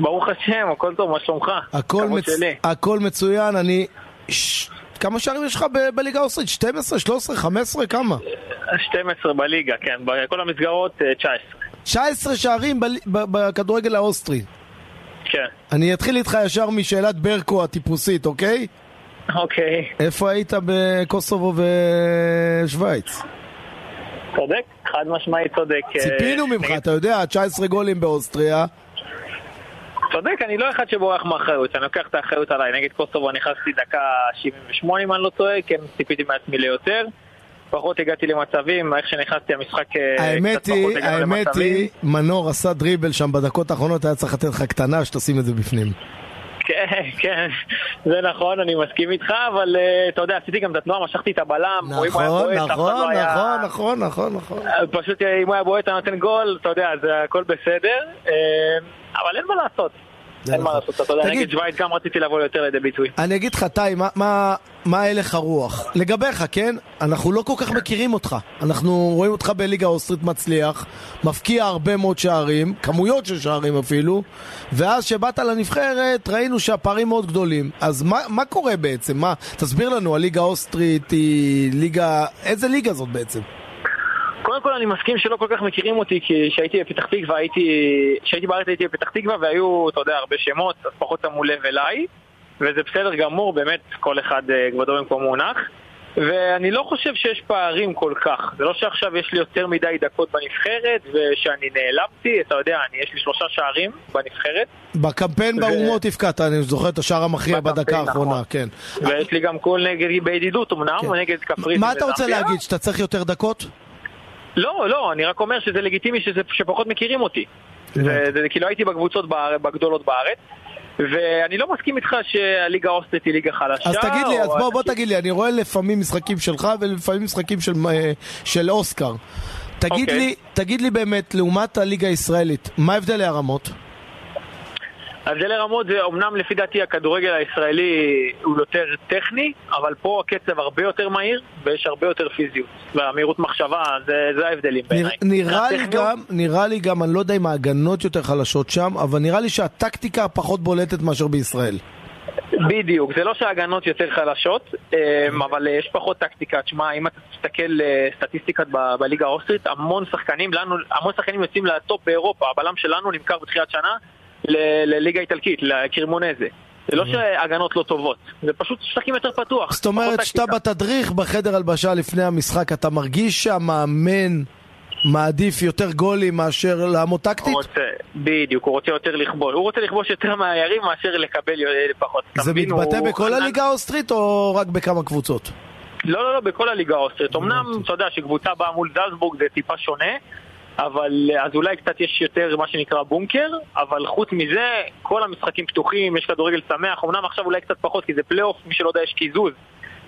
ברוך השם, הכל טוב, מה שלומך? הכל, מצ... הכל מצוין, אני... ש... כמה שערים יש לך ב- בליגה האוסטרית? 12, 13, 15, כמה? 12 בליגה, כן, בכל המסגרות 19. 19 שערים ב- ב- בכדורגל האוסטרי. כן. אני אתחיל איתך ישר משאלת ברקו הטיפוסית, אוקיי? אוקיי. איפה היית בקוסובו ושוויץ? צודק, חד משמעי צודק. ציפינו ממך, אתה יודע, 19 גולים באוסטריה. צודק, אני לא אחד שבורח מאחריות, אני לוקח את האחריות עליי. נגד קוסובו נכנסתי דקה 78 אם אני לא טועה, כן ציפיתי מעצמי ליותר. פחות הגעתי למצבים, איך שנכנסתי המשחק האמת היא, האמת היא, מנור עשה דריבל שם בדקות האחרונות, היה צריך לתת לך קטנה שתשים את זה בפנים. כן, כן, זה נכון, אני מסכים איתך, אבל אתה יודע, עשיתי גם את התנועה, משכתי את הבלם, נכון, נכון, נכון, נכון, נכון, נכון. פשוט אם הוא היה בועט, אתה נותן גול, אתה יודע, זה הכל בסדר, אבל אין מה לעשות. אין מה לעשות, אתה יודע, נגד שווייץ גם רציתי לבוא יותר לידי ביטוי. אני אגיד לך, טי, מה הלך הרוח? לגביך, כן? אנחנו לא כל כך מכירים אותך. אנחנו רואים אותך בליגה האוסטרית מצליח, מפקיע הרבה מאוד שערים, כמויות של שערים אפילו, ואז שבאת לנבחרת ראינו שהפערים מאוד גדולים. אז מה, מה קורה בעצם? מה, תסביר לנו, הליגה האוסטרית היא ליגה... איזה ליגה זאת בעצם? קודם כל אני מסכים שלא כל כך מכירים אותי כי כשהייתי בפתח תקווה הייתי... כשהייתי בארץ הייתי בפתח תקווה והיו, אתה יודע, הרבה שמות, אז פחות שמו לב אליי וזה בסדר גמור, באמת כל אחד כבודו במקום מונח ואני לא חושב שיש פערים כל כך. זה לא שעכשיו יש לי יותר מדי דקות בנבחרת ושאני נעלמתי, אתה יודע, אני, יש לי שלושה שערים בנבחרת. בקמפיין ו... באומות הפקעת, אני זוכר את השער המכריע בדקה האחרונה, נכון. כן. ויש לי גם קול נגד בידידות אמנם, כן. נגד כפרית מה אתה רוצה להגיד, שאתה צריך יותר דקות? לא, לא, אני רק אומר שזה לגיטימי שזה, שפחות מכירים אותי. זה, זה, כי לא הייתי בקבוצות באר, בגדולות בארץ. ואני לא מסכים איתך שהליגה האוסטרית היא ליגה חלשה. אז תגיד לי, אז בוא, בוא תגיד לי, אני רואה לפעמים משחקים שלך ולפעמים משחקים של, אה, של אוסקר. תגיד, okay. אוקיי. לי, תגיד לי באמת, לעומת הליגה הישראלית, מה הבדלי הרמות? ההבדלי רמות זה, אמנם לפי דעתי הכדורגל הישראלי הוא יותר טכני, אבל פה הקצב הרבה יותר מהיר ויש הרבה יותר פיזיות. והמהירות מחשבה, זה, זה ההבדלים בעיניי. נראה לי גם, נראה לי גם, אני לא יודע אם ההגנות יותר חלשות שם, אבל נראה לי שהטקטיקה פחות בולטת מאשר בישראל. בדיוק, זה לא שההגנות יותר חלשות, אמ, אבל יש פחות טקטיקה. תשמע, אם אתה תסתכל אה, סטטיסטיקת בליגה האוסטרית, המון שחקנים, לנו, המון שחקנים יוצאים לטופ באירופה. הבלם שלנו נמכר בתחילת שנה לליגה איטלקית, לקרימונזה. זה לא שהגנות לא טובות, זה פשוט שחקים יותר פתוח. זאת אומרת שאתה בתדריך בחדר הלבשה לפני המשחק, אתה מרגיש שהמאמן מעדיף יותר גולים מאשר לעמוד טקטית? רוצה, בדיוק, הוא רוצה יותר לכבוש. הוא רוצה לכבוש יותר מהירים מאשר לקבל פחות. זה מתבטא בכל הליגה האוסטרית או רק בכמה קבוצות? לא, לא, לא, בכל הליגה האוסטרית. אמנם, אתה יודע, שקבוצה באה מול זלזבורג זה טיפה שונה. אבל אז אולי קצת יש יותר מה שנקרא בונקר, אבל חוץ מזה, כל המשחקים פתוחים, יש כדורגל שמח, אמנם עכשיו אולי קצת פחות כי זה פלייאוף, מי שלא יודע יש קיזוז,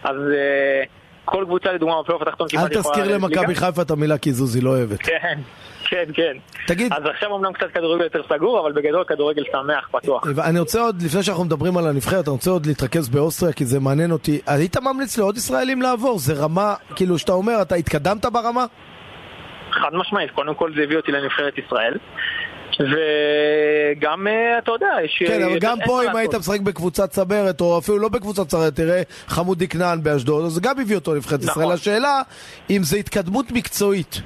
אז uh, כל קבוצה לדוגמה בפלייאוף התחתון כמעט יכולה... אל תזכיר למכבי חיפה את המילה קיזוז, היא לא אוהבת. כן, כן, כן. תגיד... אז עכשיו אמנם קצת כדורגל יותר סגור, אבל בגדול כדורגל שמח, פתוח. אני רוצה עוד, לפני שאנחנו מדברים על הנבחרת, אני רוצה עוד להתרכז באוסטריה, כי זה מעניין אותי. היית ממליץ לעוד ישראלים לעבור? זה רמה, כאילו, שאתה אומר, אתה התקדמת ברמה? חד משמעית, קודם כל זה הביא אותי לנבחרת ישראל. וגם, אה, אתה יודע, יש... כן, אבל גם פה אם היית משחק בקבוצת צמרת, או אפילו לא בקבוצת צמרת, תראה חמודי כנען באשדוד, אז זה גם הביא אותו לנבחרת ישראל. נכון. השאלה, אם זה התקדמות מקצועית.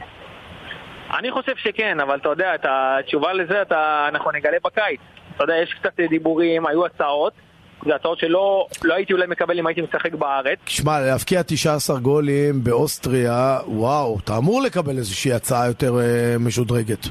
אני חושב שכן, אבל אתה יודע, את התשובה לזה אתה, אנחנו נגלה בקיץ. אתה יודע, יש קצת דיבורים, היו הצעות. זה הצעות שלא לא הייתי אולי מקבל אם הייתי משחק בארץ. שמע, להבקיע 19 גולים באוסטריה, וואו, אתה אמור לקבל איזושהי הצעה יותר אה, משודרגת.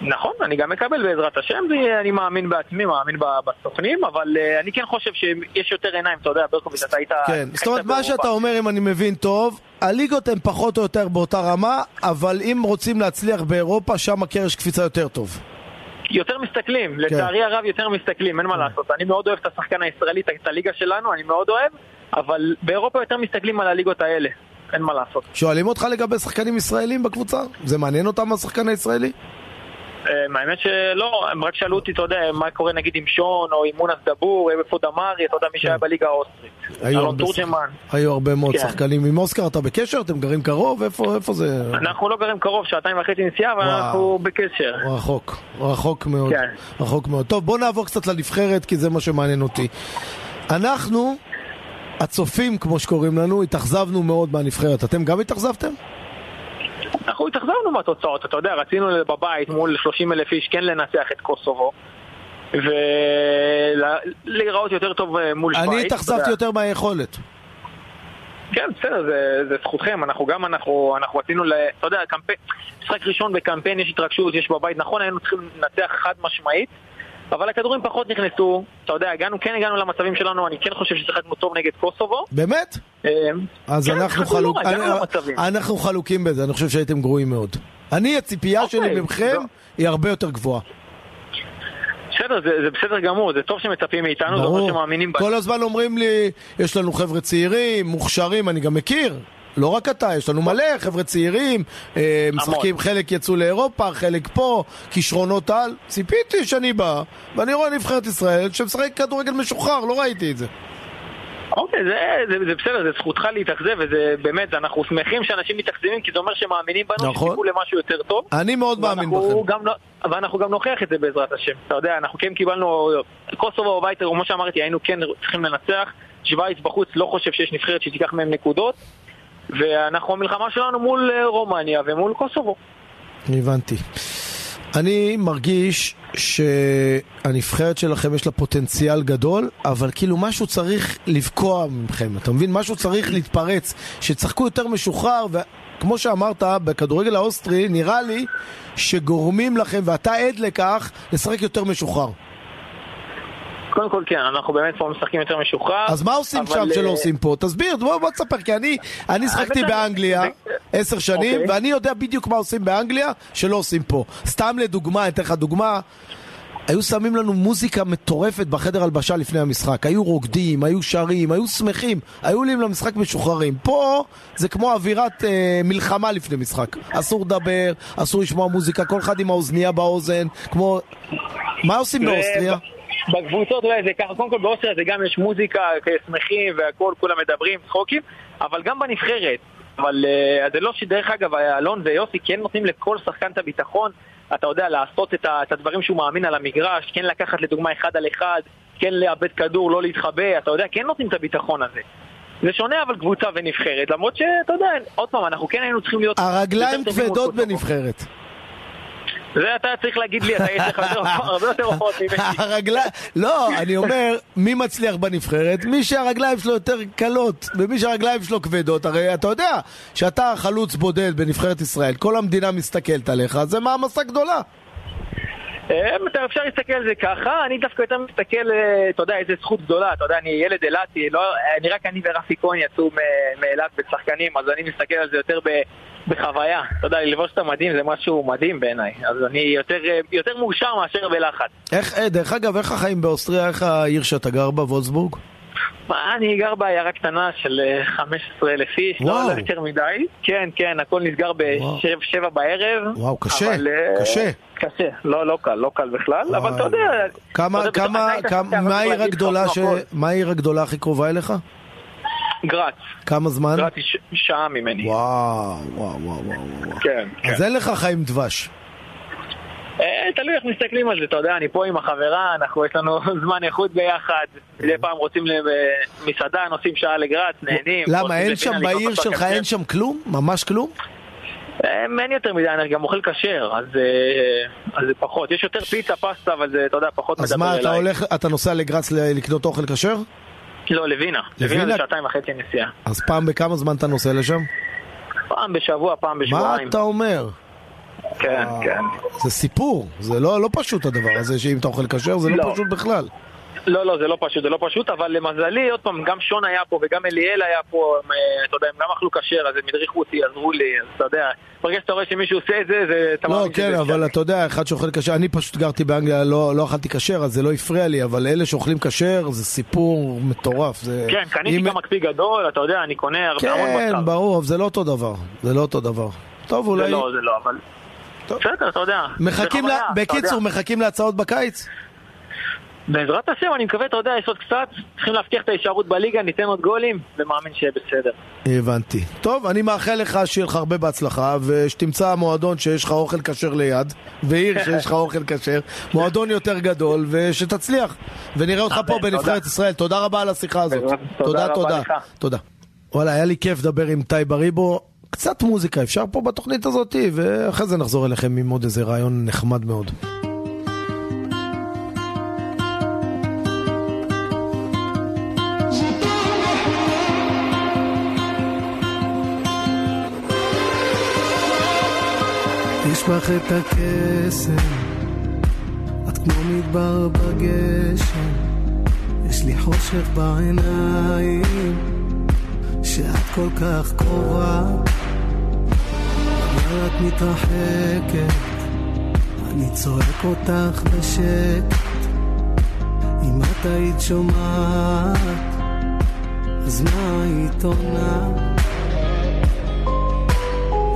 נכון, אני גם מקבל בעזרת השם, אני מאמין בעצמי, מאמין בסוכנים, אבל uh, אני כן חושב שיש יותר עיניים, אתה יודע, ברקוביץ', אתה היית... כן, זאת אומרת, מה שאתה אומר, אם אני מבין טוב, הליגות הן פחות או יותר באותה רמה, אבל אם רוצים להצליח באירופה, שם הקרש קפיצה יותר טוב. יותר מסתכלים, כן. לצערי הרב יותר מסתכלים, אין מה לעשות. אני מאוד אוהב את השחקן הישראלי, את הליגה שלנו, אני מאוד אוהב, אבל באירופה יותר מסתכלים על הליגות האלה. אין מה לעשות. שואלים אותך לגבי שחקנים ישראלים בקבוצה? זה מעניין אותם השחקן הישראלי? אה, האמת שלא, הם רק שאלו אותי, אתה יודע, מה קורה נגיד עם שון או עם מונס דבור, איפה דמארי, אתה יודע, מי שהיה כן. בליגה האוסטרית. אלון תורג'מן. היו הרבה מאוד כן. שחקנים עם אוסקר, אתה בקשר? אתם גרים קרוב? איפה זה? אנחנו לא גרים קרוב, שעתיים וחצי נסיעה, אבל אנחנו בקשר. רחוק, רחוק מאוד. כן. רחוק מאוד. טוב, בוא נעבור קצת לנבחרת, כי זה מה שמעניין אותי. אנחנו, הצופים, כמו שקוראים לנו, התאכזבנו מאוד מהנבחרת. אתם גם התאכזבתם? אנחנו התאכזבנו מהתוצאות, אתה יודע, רצינו בבית מול 30 אלף איש כן לנצח את קוסובו ולהיראות יותר טוב אה, מול שווייץ. אני התאכזבתי יותר מהיכולת. כן, בסדר, זה, זה זכותכם, אנחנו גם, אנחנו, אנחנו רצינו, ל, אתה יודע, קמפיין, משחק ראשון בקמפיין יש התרגשות, יש בבית, נכון, היינו צריכים לנצח חד משמעית, אבל הכדורים פחות נכנסו, אתה יודע, הגענו, כן הגענו למצבים שלנו, אני כן חושב ששיחקנו טוב נגד קוסובו. באמת? אה, אז כן, אנחנו, חלוק... אני, אנחנו חלוקים בזה, אני חושב שהייתם גרועים מאוד. אני, הציפייה אוקיי, שלי ממכם לא. היא הרבה יותר גבוהה. בסדר, זה, זה בסדר גמור, זה טוב שמצפים מאיתנו, ברור. זה אומר שמאמינים בנו. כל הזמן אומרים לי, יש לנו חבר'ה צעירים, מוכשרים, אני גם מכיר. לא רק אתה, יש לנו מלא חבר'ה צעירים, אה, משחקים, חלק יצאו לאירופה, חלק פה, כישרונות על. ציפיתי שאני בא, ואני רואה נבחרת ישראל שמשחק כדורגל משוחרר, לא ראיתי את זה. אוקיי, זה, זה, זה בסדר, זה זכותך להתאכזב, וזה באמת, אנחנו שמחים שאנשים מתאכזבים, כי זה אומר שמאמינים בנו, נכון. שציפו למשהו יותר טוב. אני מאוד מאמין בכם. גם, לא- ואנחנו גם נוכיח את זה בעזרת השם. אתה יודע, אנחנו כן קיבלנו, קוסובו בבית, כמו שאמרתי, היינו כן צריכים לנצח. שווייץ בחוץ לא חושב שיש נבחרת שתיקח מהם נקודות. ואנחנו, המלחמה שלנו מול אה, רומניה ומול קוסובו. הבנתי. אני מרגיש שהנבחרת שלכם יש לה פוטנציאל גדול, אבל כאילו משהו צריך לבקוע מכם, אתה מבין? משהו צריך להתפרץ, שתשחקו יותר משוחרר, וכמו שאמרת, בכדורגל האוסטרי נראה לי שגורמים לכם, ואתה עד לכך, לשחק יותר משוחרר. קודם כל כן, אנחנו באמת פה משחקים יותר משוחרר. אז מה עושים אבל... שם שלא אה, עושים פה? תסביר, בוא, בוא תספר, כי אני, אני שחקתי באנגליה עשר שנים, אוקיי. ואני יודע בדיוק מה עושים באנגליה שלא עושים פה. סתם לדוגמה, אתן לך דוגמה. היו שמים לנו מוזיקה מטורפת בחדר הלבשה לפני המשחק. היו רוקדים, היו שרים, היו שמחים, היו עולים למשחק משוחררים. פה זה כמו אווירת אה, מלחמה לפני משחק. אסור לדבר, אסור לשמוע מוזיקה, כל אחד עם האוזנייה באוזן, כמו... מה עושים באוסטריה? בקבוצות אולי זה ככה, קודם כל באוסטריה זה גם יש מוזיקה, שמחים והכל, כולם מדברים, צחוקים, אבל גם בנבחרת. אבל uh, זה לא שדרך אגב, אלון ויוסי כן נותנים לכל שחקן את הביטחון, אתה יודע, לעשות את, ה, את הדברים שהוא מאמין על המגרש, כן לקחת לדוגמה אחד על אחד, כן לאבד כדור, לא להתחבא, אתה יודע, כן נותנים את הביטחון הזה. זה שונה אבל קבוצה ונבחרת, למרות שאתה יודע, עוד פעם, אנחנו כן היינו צריכים להיות... הרגליים כבדות בנבחרת. זה אתה צריך להגיד לי, אתה יש לך הרבה יותר הופעות ממני. לא, אני אומר, מי מצליח בנבחרת? מי שהרגליים שלו יותר קלות, ומי שהרגליים שלו כבדות. הרי אתה יודע שאתה חלוץ בודד בנבחרת ישראל, כל המדינה מסתכלת עליך, זה מעמסה גדולה. אה, אפשר להסתכל על זה ככה, אני דווקא יותר מסתכל, אה, אתה יודע, איזה זכות גדולה, אתה יודע, אני ילד אילתי, לא, אני רק אני ורפי כהן יצאו מאילת בשחקנים, אז אני מסתכל על זה יותר בחוויה. אתה יודע, ללבוש את המדים זה משהו מדהים בעיניי, אז אני יותר, אה, יותר מאושר מאשר בלחץ. איך, דרך אגב, איך החיים באוסטריה, איך העיר שאתה גר בה, וולסבורג? אני גר בעיירה קטנה של 15,000 איש, לא יותר מדי. כן, כן, הכל נסגר בשבע בערב. וואו, קשה, קשה. קשה, לא, לא קל, לא קל בכלל, אבל אתה יודע... כמה, כמה, מה העיר הגדולה, ש... מה העיר הגדולה הכי קרובה אליך? גראץ. כמה זמן? גראץ היא שעה ממני. וואו, וואו, וואו, וואו. כן, כן. אז אין לך חיים דבש. אה, תלוי איך מסתכלים על זה, אתה יודע, אני פה עם החברה, אנחנו, יש לנו זמן איכות ביחד, מדי פעם רוצים למסעדה, נוסעים שעה לגראץ, נהנים. למה, אין שם בעיר שלך, אין שם כלום? ממש כלום? אין יותר מדי, אני גם אוכל כשר, אז, אה, זה פחות. יש יותר פיצה, פסטה, אבל זה, אתה יודע, פחות מדבר אליי. אז מה, אתה הולך, אתה נוסע לגרץ לקנות אוכל כשר? לא, לווינה. לווינה זה שעתיים וחצי נסיעה. אז פעם בכמה זמן אתה נוסע לשם? פעם בשבוע, פעם בשבועיים. מה אתה אומר? כן, כן. זה סיפור, זה לא, לא פשוט הדבר הזה, שאם אתה אוכל כשר זה לא, לא פשוט בכלל. לא, לא, זה לא פשוט, זה לא פשוט, אבל למזלי, עוד פעם, גם שון היה פה וגם אליאל היה פה, הם, אה, אתה יודע, הם גם אכלו כשר, אז הם הדריכו אותי, עזרו לי, אז אתה יודע, ברגע שאתה רואה שמישהו עושה את זה, זה... לא, כן, אבל אתה יודע, אחד שאוכל כשר, אני פשוט גרתי באנגליה, לא, לא אכלתי כשר, אז זה לא הפריע לי, אבל אלה שאוכלים כשר, זה סיפור מטורף. זה... כן, קניתי גם מקפיא גדול, אתה יודע, אני קונה הרבה המון בשר. כן, ברור, זה לא אותו דבר, זה לא אותו דבר. טוב, אולי... זה לא, זה לא, אבל... בסדר, אתה יודע. מחכים, לה... בקיצור, מחכים להצעות בקיץ? בעזרת השם, אני מקווה, אתה יודע, יש עוד קצת, צריכים להבטיח את ההישארות בליגה, ניתן עוד גולים, ומאמין שיהיה בסדר. הבנתי. טוב, אני מאחל לך שיהיה לך הרבה בהצלחה, ושתמצא מועדון שיש לך אוכל כשר ליד, ועיר שיש לך אוכל כשר, מועדון יותר גדול, ושתצליח. ונראה אותך פה בנבחרת ישראל. תודה רבה על השיחה הזאת. תודה, תודה. תודה. וואלה, היה לי כיף לדבר עם טייב אריבו. קצת מוזיקה אפשר פה בתוכנית הזאת, ואחרי זה נחזור אליכם עם עוד איזה רעיון נחמד מאוד. יש בך את הקסם, את כמו מדבר בגשם, יש לי חושך בעיניים, שאת כל כך קרובה, אבל את מתרחקת, אני צועק אותך בשקט, אם את היית שומעת, אז מה היית עונה?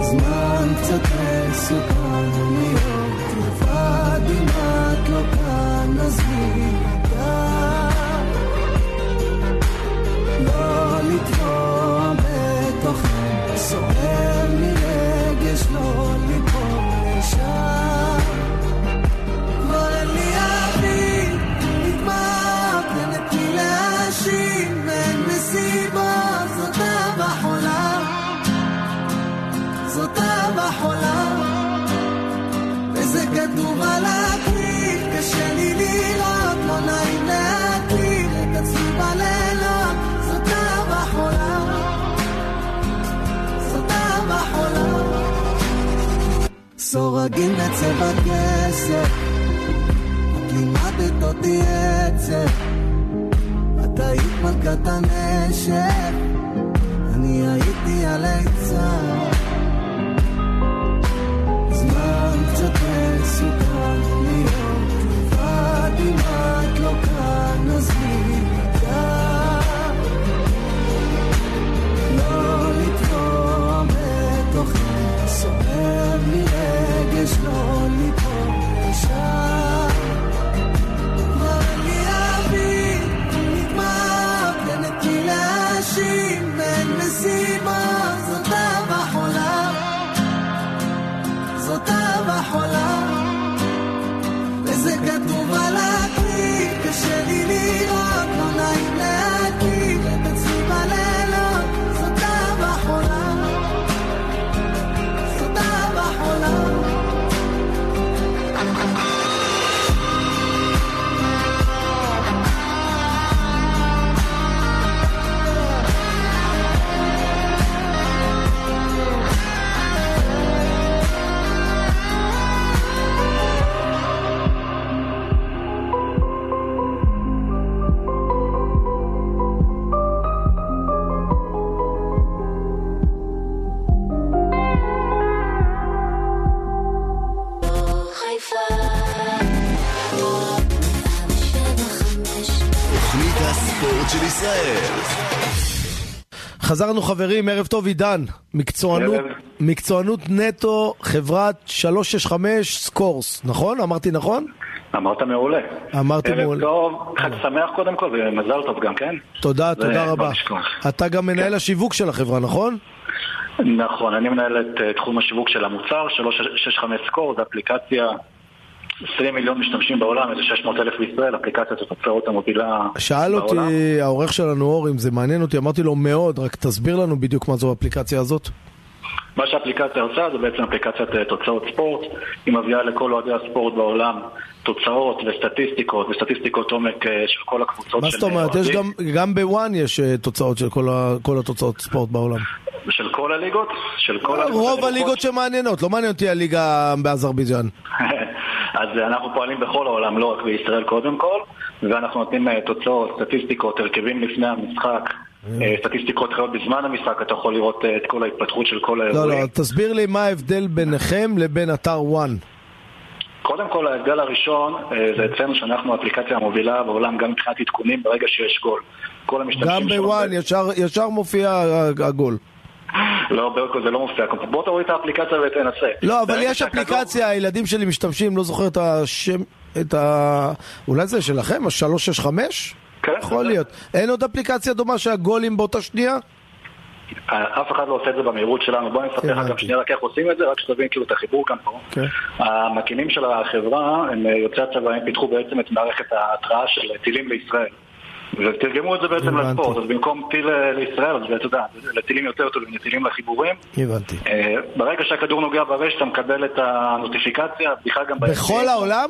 זמן קצת מסוכן להיות לבד אם את לא כאן אז מי לא לטבוע סורגים בצבע כסף, לימדת אותי עצב, את היית מלכת הנשק, אני הייתי הליצן. קצת מסוכן חזרנו חברים, ערב טוב עידן, מקצוענות. מקצוענות נטו, חברת 365 סקורס, נכון? אמרתי נכון? אמרת מעולה. אמרתי מעולה. ערב טוב, חג שמח קודם כל, ומזל טוב גם, כן? תודה, תודה לא רבה. לשכוח. אתה גם מנהל השיווק של החברה, נכון? נכון, אני מנהל את אה, תחום השיווק של המוצר, 365 סקור, זו אפליקציה, 20 מיליון משתמשים בעולם, איזה 600 אלף בישראל, אפליקציית התוצאות המובילה שאל בעולם. אותי העורך שלנו אור אם זה מעניין אותי, אמרתי לו מאוד, רק תסביר לנו בדיוק מה זו האפליקציה הזאת. מה שהאפליקציה עושה זה בעצם אפליקציית אה, תוצאות ספורט, היא מביאה לכל אוהדי הספורט בעולם תוצאות וסטטיסטיקות, וסטטיסטיקות עומק אה, של כל הקבוצות מה של זאת אומרת? יש. גם, גם בוואן יש אה, תוצאות של כל, ה, כל התוצאות ספורט בעולם. של כל הליגות? של כל הליגות רוב? הליגות שמעניינות, לא מעניין אותי הליגה באזרבייג'אן. אז אנחנו פועלים בכל העולם, לא רק בישראל קודם כל, ואנחנו נותנים תוצאות, סטטיסטיקות, הרכבים לפני המשחק, סטטיסטיקות חיות בזמן המשחק, אתה יכול לראות אה, את כל ההתפתחות של כל לא, האירועים. לא, תסביר לי מה ההבדל ביניכם לבין אתר וואן. קודם כל ההבדל הראשון אה, זה אצלנו שאנחנו האפליקציה המובילה בעולם גם מבחינת עדכונים ברגע שיש גול. כל המשתמשים גם בוואן ישר, ישר מופיע הגול. לא, ברקו זה לא מופיע. בוא תוריד את האפליקציה ותנסה. לא, אבל יש אפליקציה, הילדים שלי משתמשים, לא זוכר את השם, את ה... אולי זה שלכם, ה-365? כן. יכול להיות. אין עוד אפליקציה דומה שהגולים באותה שנייה? אף אחד לא עושה את זה במהירות שלנו, בוא אני אספר לך גם. שנייה רק איך עושים את זה, רק שתבין כאילו את החיבור כאן פה. כן. המקימים של החברה, הם אה, יוצאי הצבא, הם פיתחו בעצם את מערכת ההתראה של טילים לישראל. ותרגמו את זה בעצם הבנתי. לספורט, אז במקום טיל אה, לישראל, אז אתה יודע, לטילים יותר טובים, לטילים לחיבורים. הבנתי. אה, ברגע שהכדור נוגע ברשת, אתה מקבל את הנוטיפיקציה, בכלל גם... בכל העולם?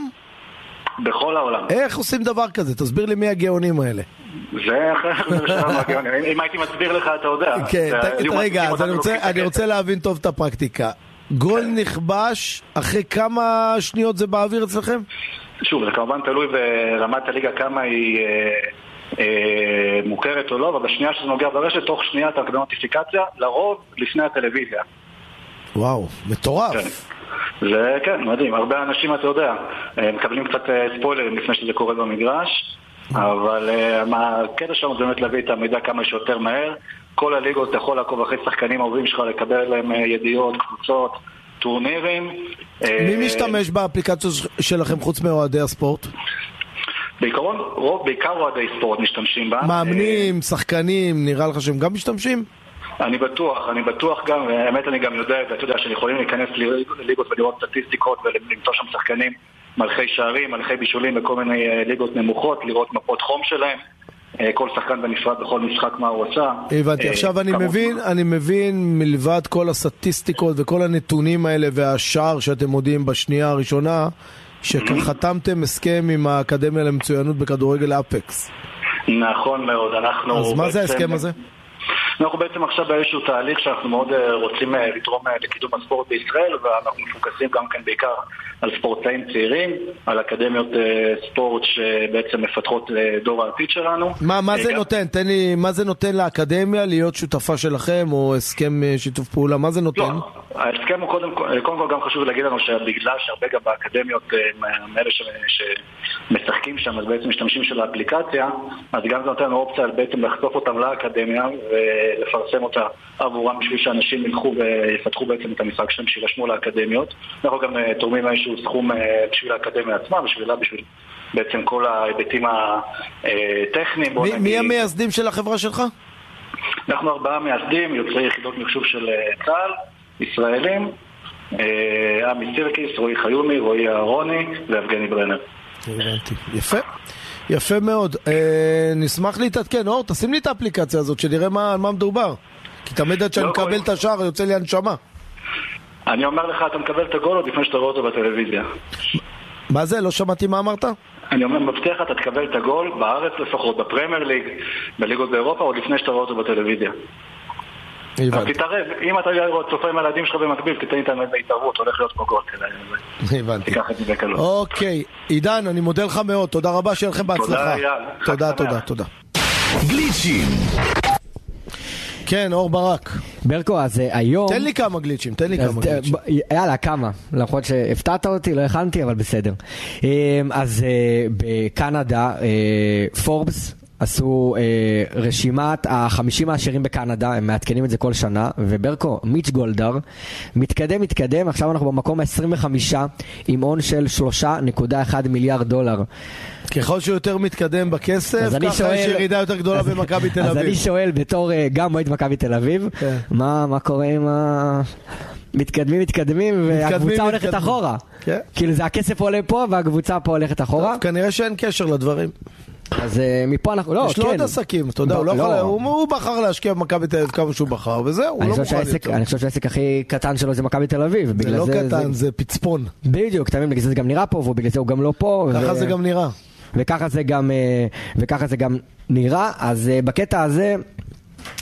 בכל העולם. איך עושים דבר כזה? תסביר לי מי הגאונים האלה. זה אחר הגאונים. אם- הייתי מסביר לך, אתה יודע. כן, רגע, אז אני רוצה- להבין טוב את הפרקטיקה. גול נכבש, אחרי כמה שניות זה באוויר אצלכם? שוב, זה כמובן תלוי ברמת הליגה כמה היא אה, אה, מוכרת או לא, אבל בשנייה שזה נוגע ברשת, תוך שנייה אתה מקבל נוטיפיקציה, לרוב לפני הטלוויזיה. וואו, מטורף. כן. זה כן, מדהים. הרבה אנשים, אתה יודע, אה, מקבלים קצת אה, ספוילרים לפני שזה קורה במגרש, אבל אה, הקטע שלנו זה באמת להביא את המידע כמה שיותר מהר. כל הליגות, אתה יכול לעקוב אחרי שחקנים אהובים שלך, לקבל אה, ידיעות, קבוצות, טורנירים. מי משתמש באפליקציות שלכם חוץ מאוהדי הספורט? בעיקרון, רוב, בעיקר אוהדי ספורט משתמשים בה. מאמנים, שחקנים, נראה לך שהם גם משתמשים? אני בטוח, אני בטוח גם, האמת אני גם יודע, ואתה יודע שיכולים להיכנס לליגות ולראות סטטיסטיקות ולמצוא שם שחקנים מלכי שערים, מלכי בישולים בכל מיני אה, ליגות נמוכות, לראות מפות חום שלהם. כל שחקן בנפרד בכל משחק מה הוא עשה. הבנתי, עכשיו אני מבין, אני מבין מלבד כל הסטטיסטיקות וכל הנתונים האלה והשער שאתם מודיעים בשנייה הראשונה, שחתמתם הסכם עם האקדמיה למצוינות בכדורגל אפקס. נכון מאוד, אנחנו... אז מה זה ההסכם הזה? אנחנו בעצם עכשיו באיזשהו תהליך שאנחנו מאוד רוצים לתרום לקידום הספורט בישראל ואנחנו מפוקסים גם כן בעיקר על ספורטאים צעירים, על אקדמיות ספורט שבעצם מפתחות לדור העתיד שלנו. מה, מה זה נותן? תן לי, מה זה נותן לאקדמיה להיות שותפה שלכם או הסכם שיתוף פעולה? מה זה נותן? לא, ההסכם הוא קודם, קודם כל גם חשוב להגיד לנו שבגלל שהרבה גם באקדמיות מאלה שמשחקים שם אז בעצם משתמשים של האפליקציה אז גם זה נותן לנו אופציה בעצם לחשוף אותם לאקדמיה ולפרסם אותה עבורם בשביל שאנשים ילכו ויפתחו בעצם את המשחק שלהם שירשמו לאקדמיות. אנחנו גם תורמים איזשהו סכום בשביל האקדמיה עצמה, בשבילה, בשביל בעצם כל ההיבטים הטכניים. מי, מי המייסדים של החברה שלך? אנחנו ארבעה מייסדים, יוצאי יחידות מחשוב של צה"ל, ישראלים, עמי סירקיס, רועי חיומי, רועי אהרוני ויבגני ברנר. הבנתי. יפה. יפה מאוד. אה, נשמח להתעדכן. אור, תשים לי את האפליקציה הזאת, שנראה מה, על מה מדובר. כי תמיד עד שאני לא מקבל. את השער, יוצא לי הנשמה. אני אומר לך, אתה מקבל את הגול עוד לפני שאתה רואה אותו בטלוויזיה. מה זה? לא שמעתי מה אמרת? אני אומר, מבטיח לך, אתה תקבל את הגול בארץ לפחות, בפרמייר ליג, בליגות באירופה, עוד לפני שאתה רואה אותו בטלוויזיה. הבנתי. תתערב, אם אתה צופה עם הילדים שלך במקביל, תתן איתם איזה התערבות, הולך להיות פה גול. הבנתי. תיקח את זה בקלות. אוקיי, עידן, אני מודה לך מאוד. תודה רבה, שיהיה לכם בהצלחה. תודה, תודה. תודה. גליצ'ים. כן, אור ברק. ברקו, אז אה, היום... תן לי כמה גליצ'ים, תן לי כמה ת- גליצ'ים. יאללה, כמה. למרות שהפתעת אותי, לא הכנתי, אבל בסדר. אה, אז אה, בקנדה, אה, פורבס עשו אה, רשימת החמישים העשירים בקנדה, הם מעדכנים את זה כל שנה, וברקו, מיץ' גולדהר, מתקדם, מתקדם, עכשיו אנחנו במקום ה-25 עם הון של 3.1 מיליארד דולר. ככל שהוא יותר מתקדם בכסף, ככה שואל- יש ירידה יותר גדולה במכבי תל אז אני אביב. שואל בתור אה, גם אוהד מכבי תל אביב, כן. מה מה קורה עם ה... מתקדמים, מתקדמים, והקבוצה הולכת מתקדמים. אחורה. כן. כאילו זה הכסף עולה פה והקבוצה פה הולכת אחורה. טוב, כנראה שאין קשר לדברים. אז אה, מפה אנחנו, לא, יש לו כן. עוד עסקים, אתה יודע, הוא לא לא. הוא בחר להשקיע במכבי תל אביב כמה שהוא בחר, וזהו, הוא לא מוכן יותר. אני חושב שהעסק הכי קטן שלו זה מכבי תל אביב. זה לא קטן, זה פצפון. בדיוק, אתה מבין, בגלל זה זה גם נראה פה, ובגלל זה הוא גם לא פה. ככה זה גם נראה. וככה זה גם, אה, וככה זה גם נראה. אז אה, בקטע הזה,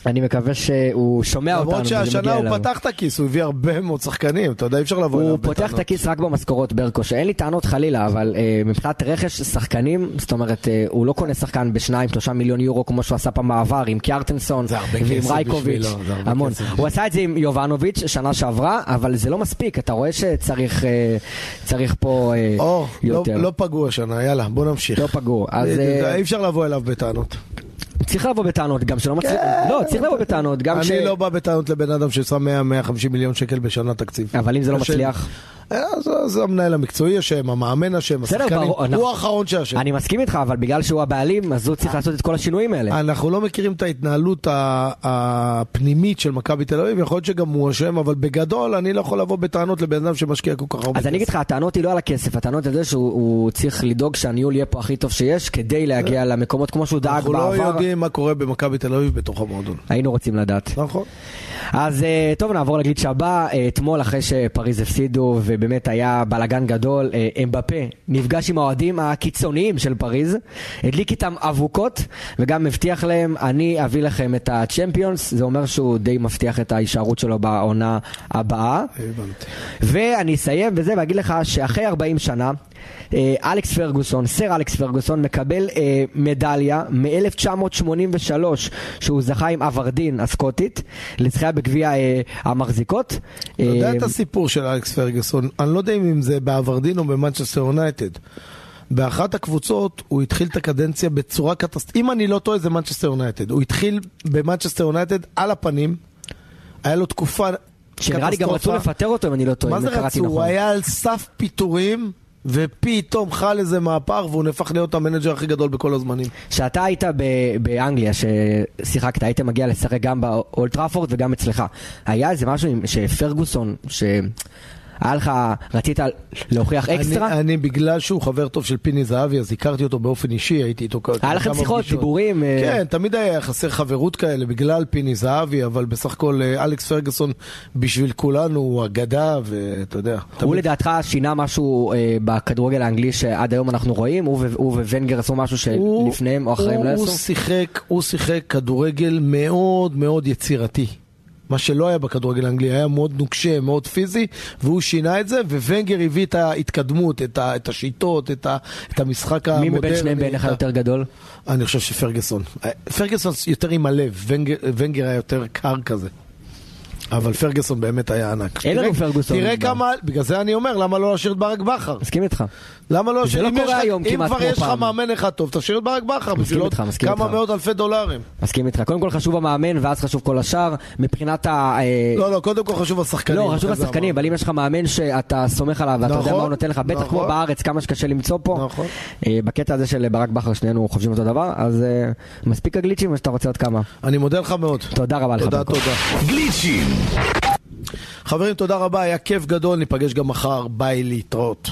אני מקווה שהוא שומע אותנו. למרות שהשנה הוא אליו. פתח את הכיס, הוא הביא הרבה מאוד שחקנים, אתה יודע, אי אפשר לבוא אליו הוא פותח את הכיס רק במשכורות ברקו, שאין לי טענות חלילה, אבל אה, מבחינת רכש שחקנים, זאת אומרת, אה, הוא לא קונה שחקן בשניים, שלושה מיליון יורו כמו שהוא עשה פעם בעבר עם קיארטנסון ועם רייקוביץ', המון. הוא עשה את זה עם יובנוביץ' שנה שעברה, אבל זה לא מספיק, אתה רואה שצריך אה, צריך פה אה, אור, לא- יותר. לא פגעו השנה, יאללה, בוא נמשיך. לא פגעו. אז אה, אי אפשר לבוא אליו בטענות. צריך לבוא בטענות, גם שלא מצליח, לא, צריך לבוא בטענות, גם ש... אני לא בא בטענות לבן אדם ששם 100-150 מיליון שקל בשנה תקציב. אבל אם זה לא. מצליח... אה, אז זה המנהל המקצועי אשם, המאמן אשם, השחקנים, ברור, אנחנו- הוא האחרון שאשם. אני מסכים איתך, אבל בגלל שהוא הבעלים, אז הוא צריך לעשות את כל השינויים האלה. אנחנו לא מכירים את ההתנהלות הפנימית של מכבי תל אביב, יכול להיות שגם הוא אשם, אבל בגדול אני לא יכול לבוא בטענות לבן אדם שמשקיע כל כך הרבה אז אני אגיד לך, הטענות היא לא על הכסף, הטענות על זה שהוא הוא צריך לדאוג שהניהול יהיה פה הכי טוב שיש, כדי להגיע למקומות כמו שהוא דאג אנחנו לא בעבר. יודעים מה קורה במכבי תל אביב בתוך המועדון. היינו רוצים לדעת. נכון. אז אה, טוב, נעבור לגליץ' הבא. אה, אתמול, אחרי שפריז הפסידו, ובאמת היה בלאגן גדול, אה, אמבפה נפגש עם האוהדים הקיצוניים של פריז, הדליק איתם אבוקות, וגם הבטיח להם, אני אביא לכם את הצ'מפיונס. זה אומר שהוא די מבטיח את ההישארות שלו בעונה הבאה. הבנתי. ואני אסיים בזה ואגיד לך שאחרי 40 שנה, אלכס פרגוסון, סר אלכס פרגוסון, מקבל אה, מדליה מ-1983 שהוא זכה עם אברדין הסקוטית לזכייה בגביע אה, המחזיקות. אתה יודע אה, את הסיפור של אלכס פרגוסון, אני לא יודע אם זה באברדין או במנצ'סטר יונייטד. באחת הקבוצות הוא התחיל את הקדנציה בצורה קטסטרופלית, אם אני לא טועה זה מנצ'סטר יונייטד, הוא התחיל במנצ'סטר יונייטד על הפנים, היה לו תקופה שנראה לי גם רצו. לפטר אותו אם אני לא טועה, מה זה קראתי רצו? הוא נכון. היה על סף פיטורים, ופתאום חל איזה מהפך והוא נהפך להיות המנג'ר הכי גדול בכל הזמנים. שאתה היית ב- באנגליה, ששיחקת, היית מגיע לשחק גם באולד טראפורד וגם אצלך. היה איזה משהו עם- שפרגוסון, ש... היה לך, רצית להוכיח אקסטרה? אני, אני בגלל שהוא חבר טוב של פיני זהבי, אז הכרתי אותו באופן אישי, הייתי איתו כמה היה לכם שיחות, דיבורים? אה, כן, תמיד היה יחסי חברות כאלה בגלל פיני זהבי, אבל בסך הכל אה, אלכס פרגוסון בשביל כולנו הוא אגדה, ואתה יודע. הוא תמיד... לדעתך שינה משהו אה, בכדורגל האנגלי שעד היום אנחנו רואים? הוא, הוא וונגר עשו משהו שלפניהם או אחריהם לא עשו? הוא שיחק, הוא שיחק כדורגל מאוד מאוד יצירתי. מה שלא היה בכדורגל האנגלי, היה מאוד נוקשה, מאוד פיזי, והוא שינה את זה, וונגר הביא את ההתקדמות, את, ה, את השיטות, את, ה, את המשחק המודרני. מי מבין שניהם בעיניך יותר גדול? אני חושב שפרגוסון. פרגוסון יותר עם הלב, ונגר היה יותר קר כזה. אבל פרגוסון באמת היה ענק. אין לנו פרגוסון. תראה כמה, בגלל זה אני אומר, למה לא להשאיר את ברק בכר? מסכים איתך. למה לא להשאיר? זה לא קורה היום כמעט כמו פעם. אם כבר יש לך מאמן אחד טוב, תשאיר את ברק בכר. מסכים איתך, מסכים איתך. כמה מאות אלפי דולרים. מסכים איתך. קודם כל חשוב המאמן, ואז חשוב כל השאר. מבחינת ה... אה, לא, לא, קודם כל חשוב השחקנים. לא, חשוב השחקנים, אבל אם יש לך מאמן שאתה סומך עליו, ואתה יודע מה הוא נכון, נותן לך, בטח כמו נכון. בארץ, כמה שקשה למצוא פה. נכון. אה, בקטע הזה של ברק בכר, שנינו חושבים אותו דבר, אז אה, מספיק הגליצ'ים, או שאתה רוצה עוד כמה. אני מודה לך מאוד. תודה רבה לך. תודה, תודה. גליצ'ים. חברים, תודה רבה, היה כיף גדול, ניפגש גם מחר, ביי להתראות.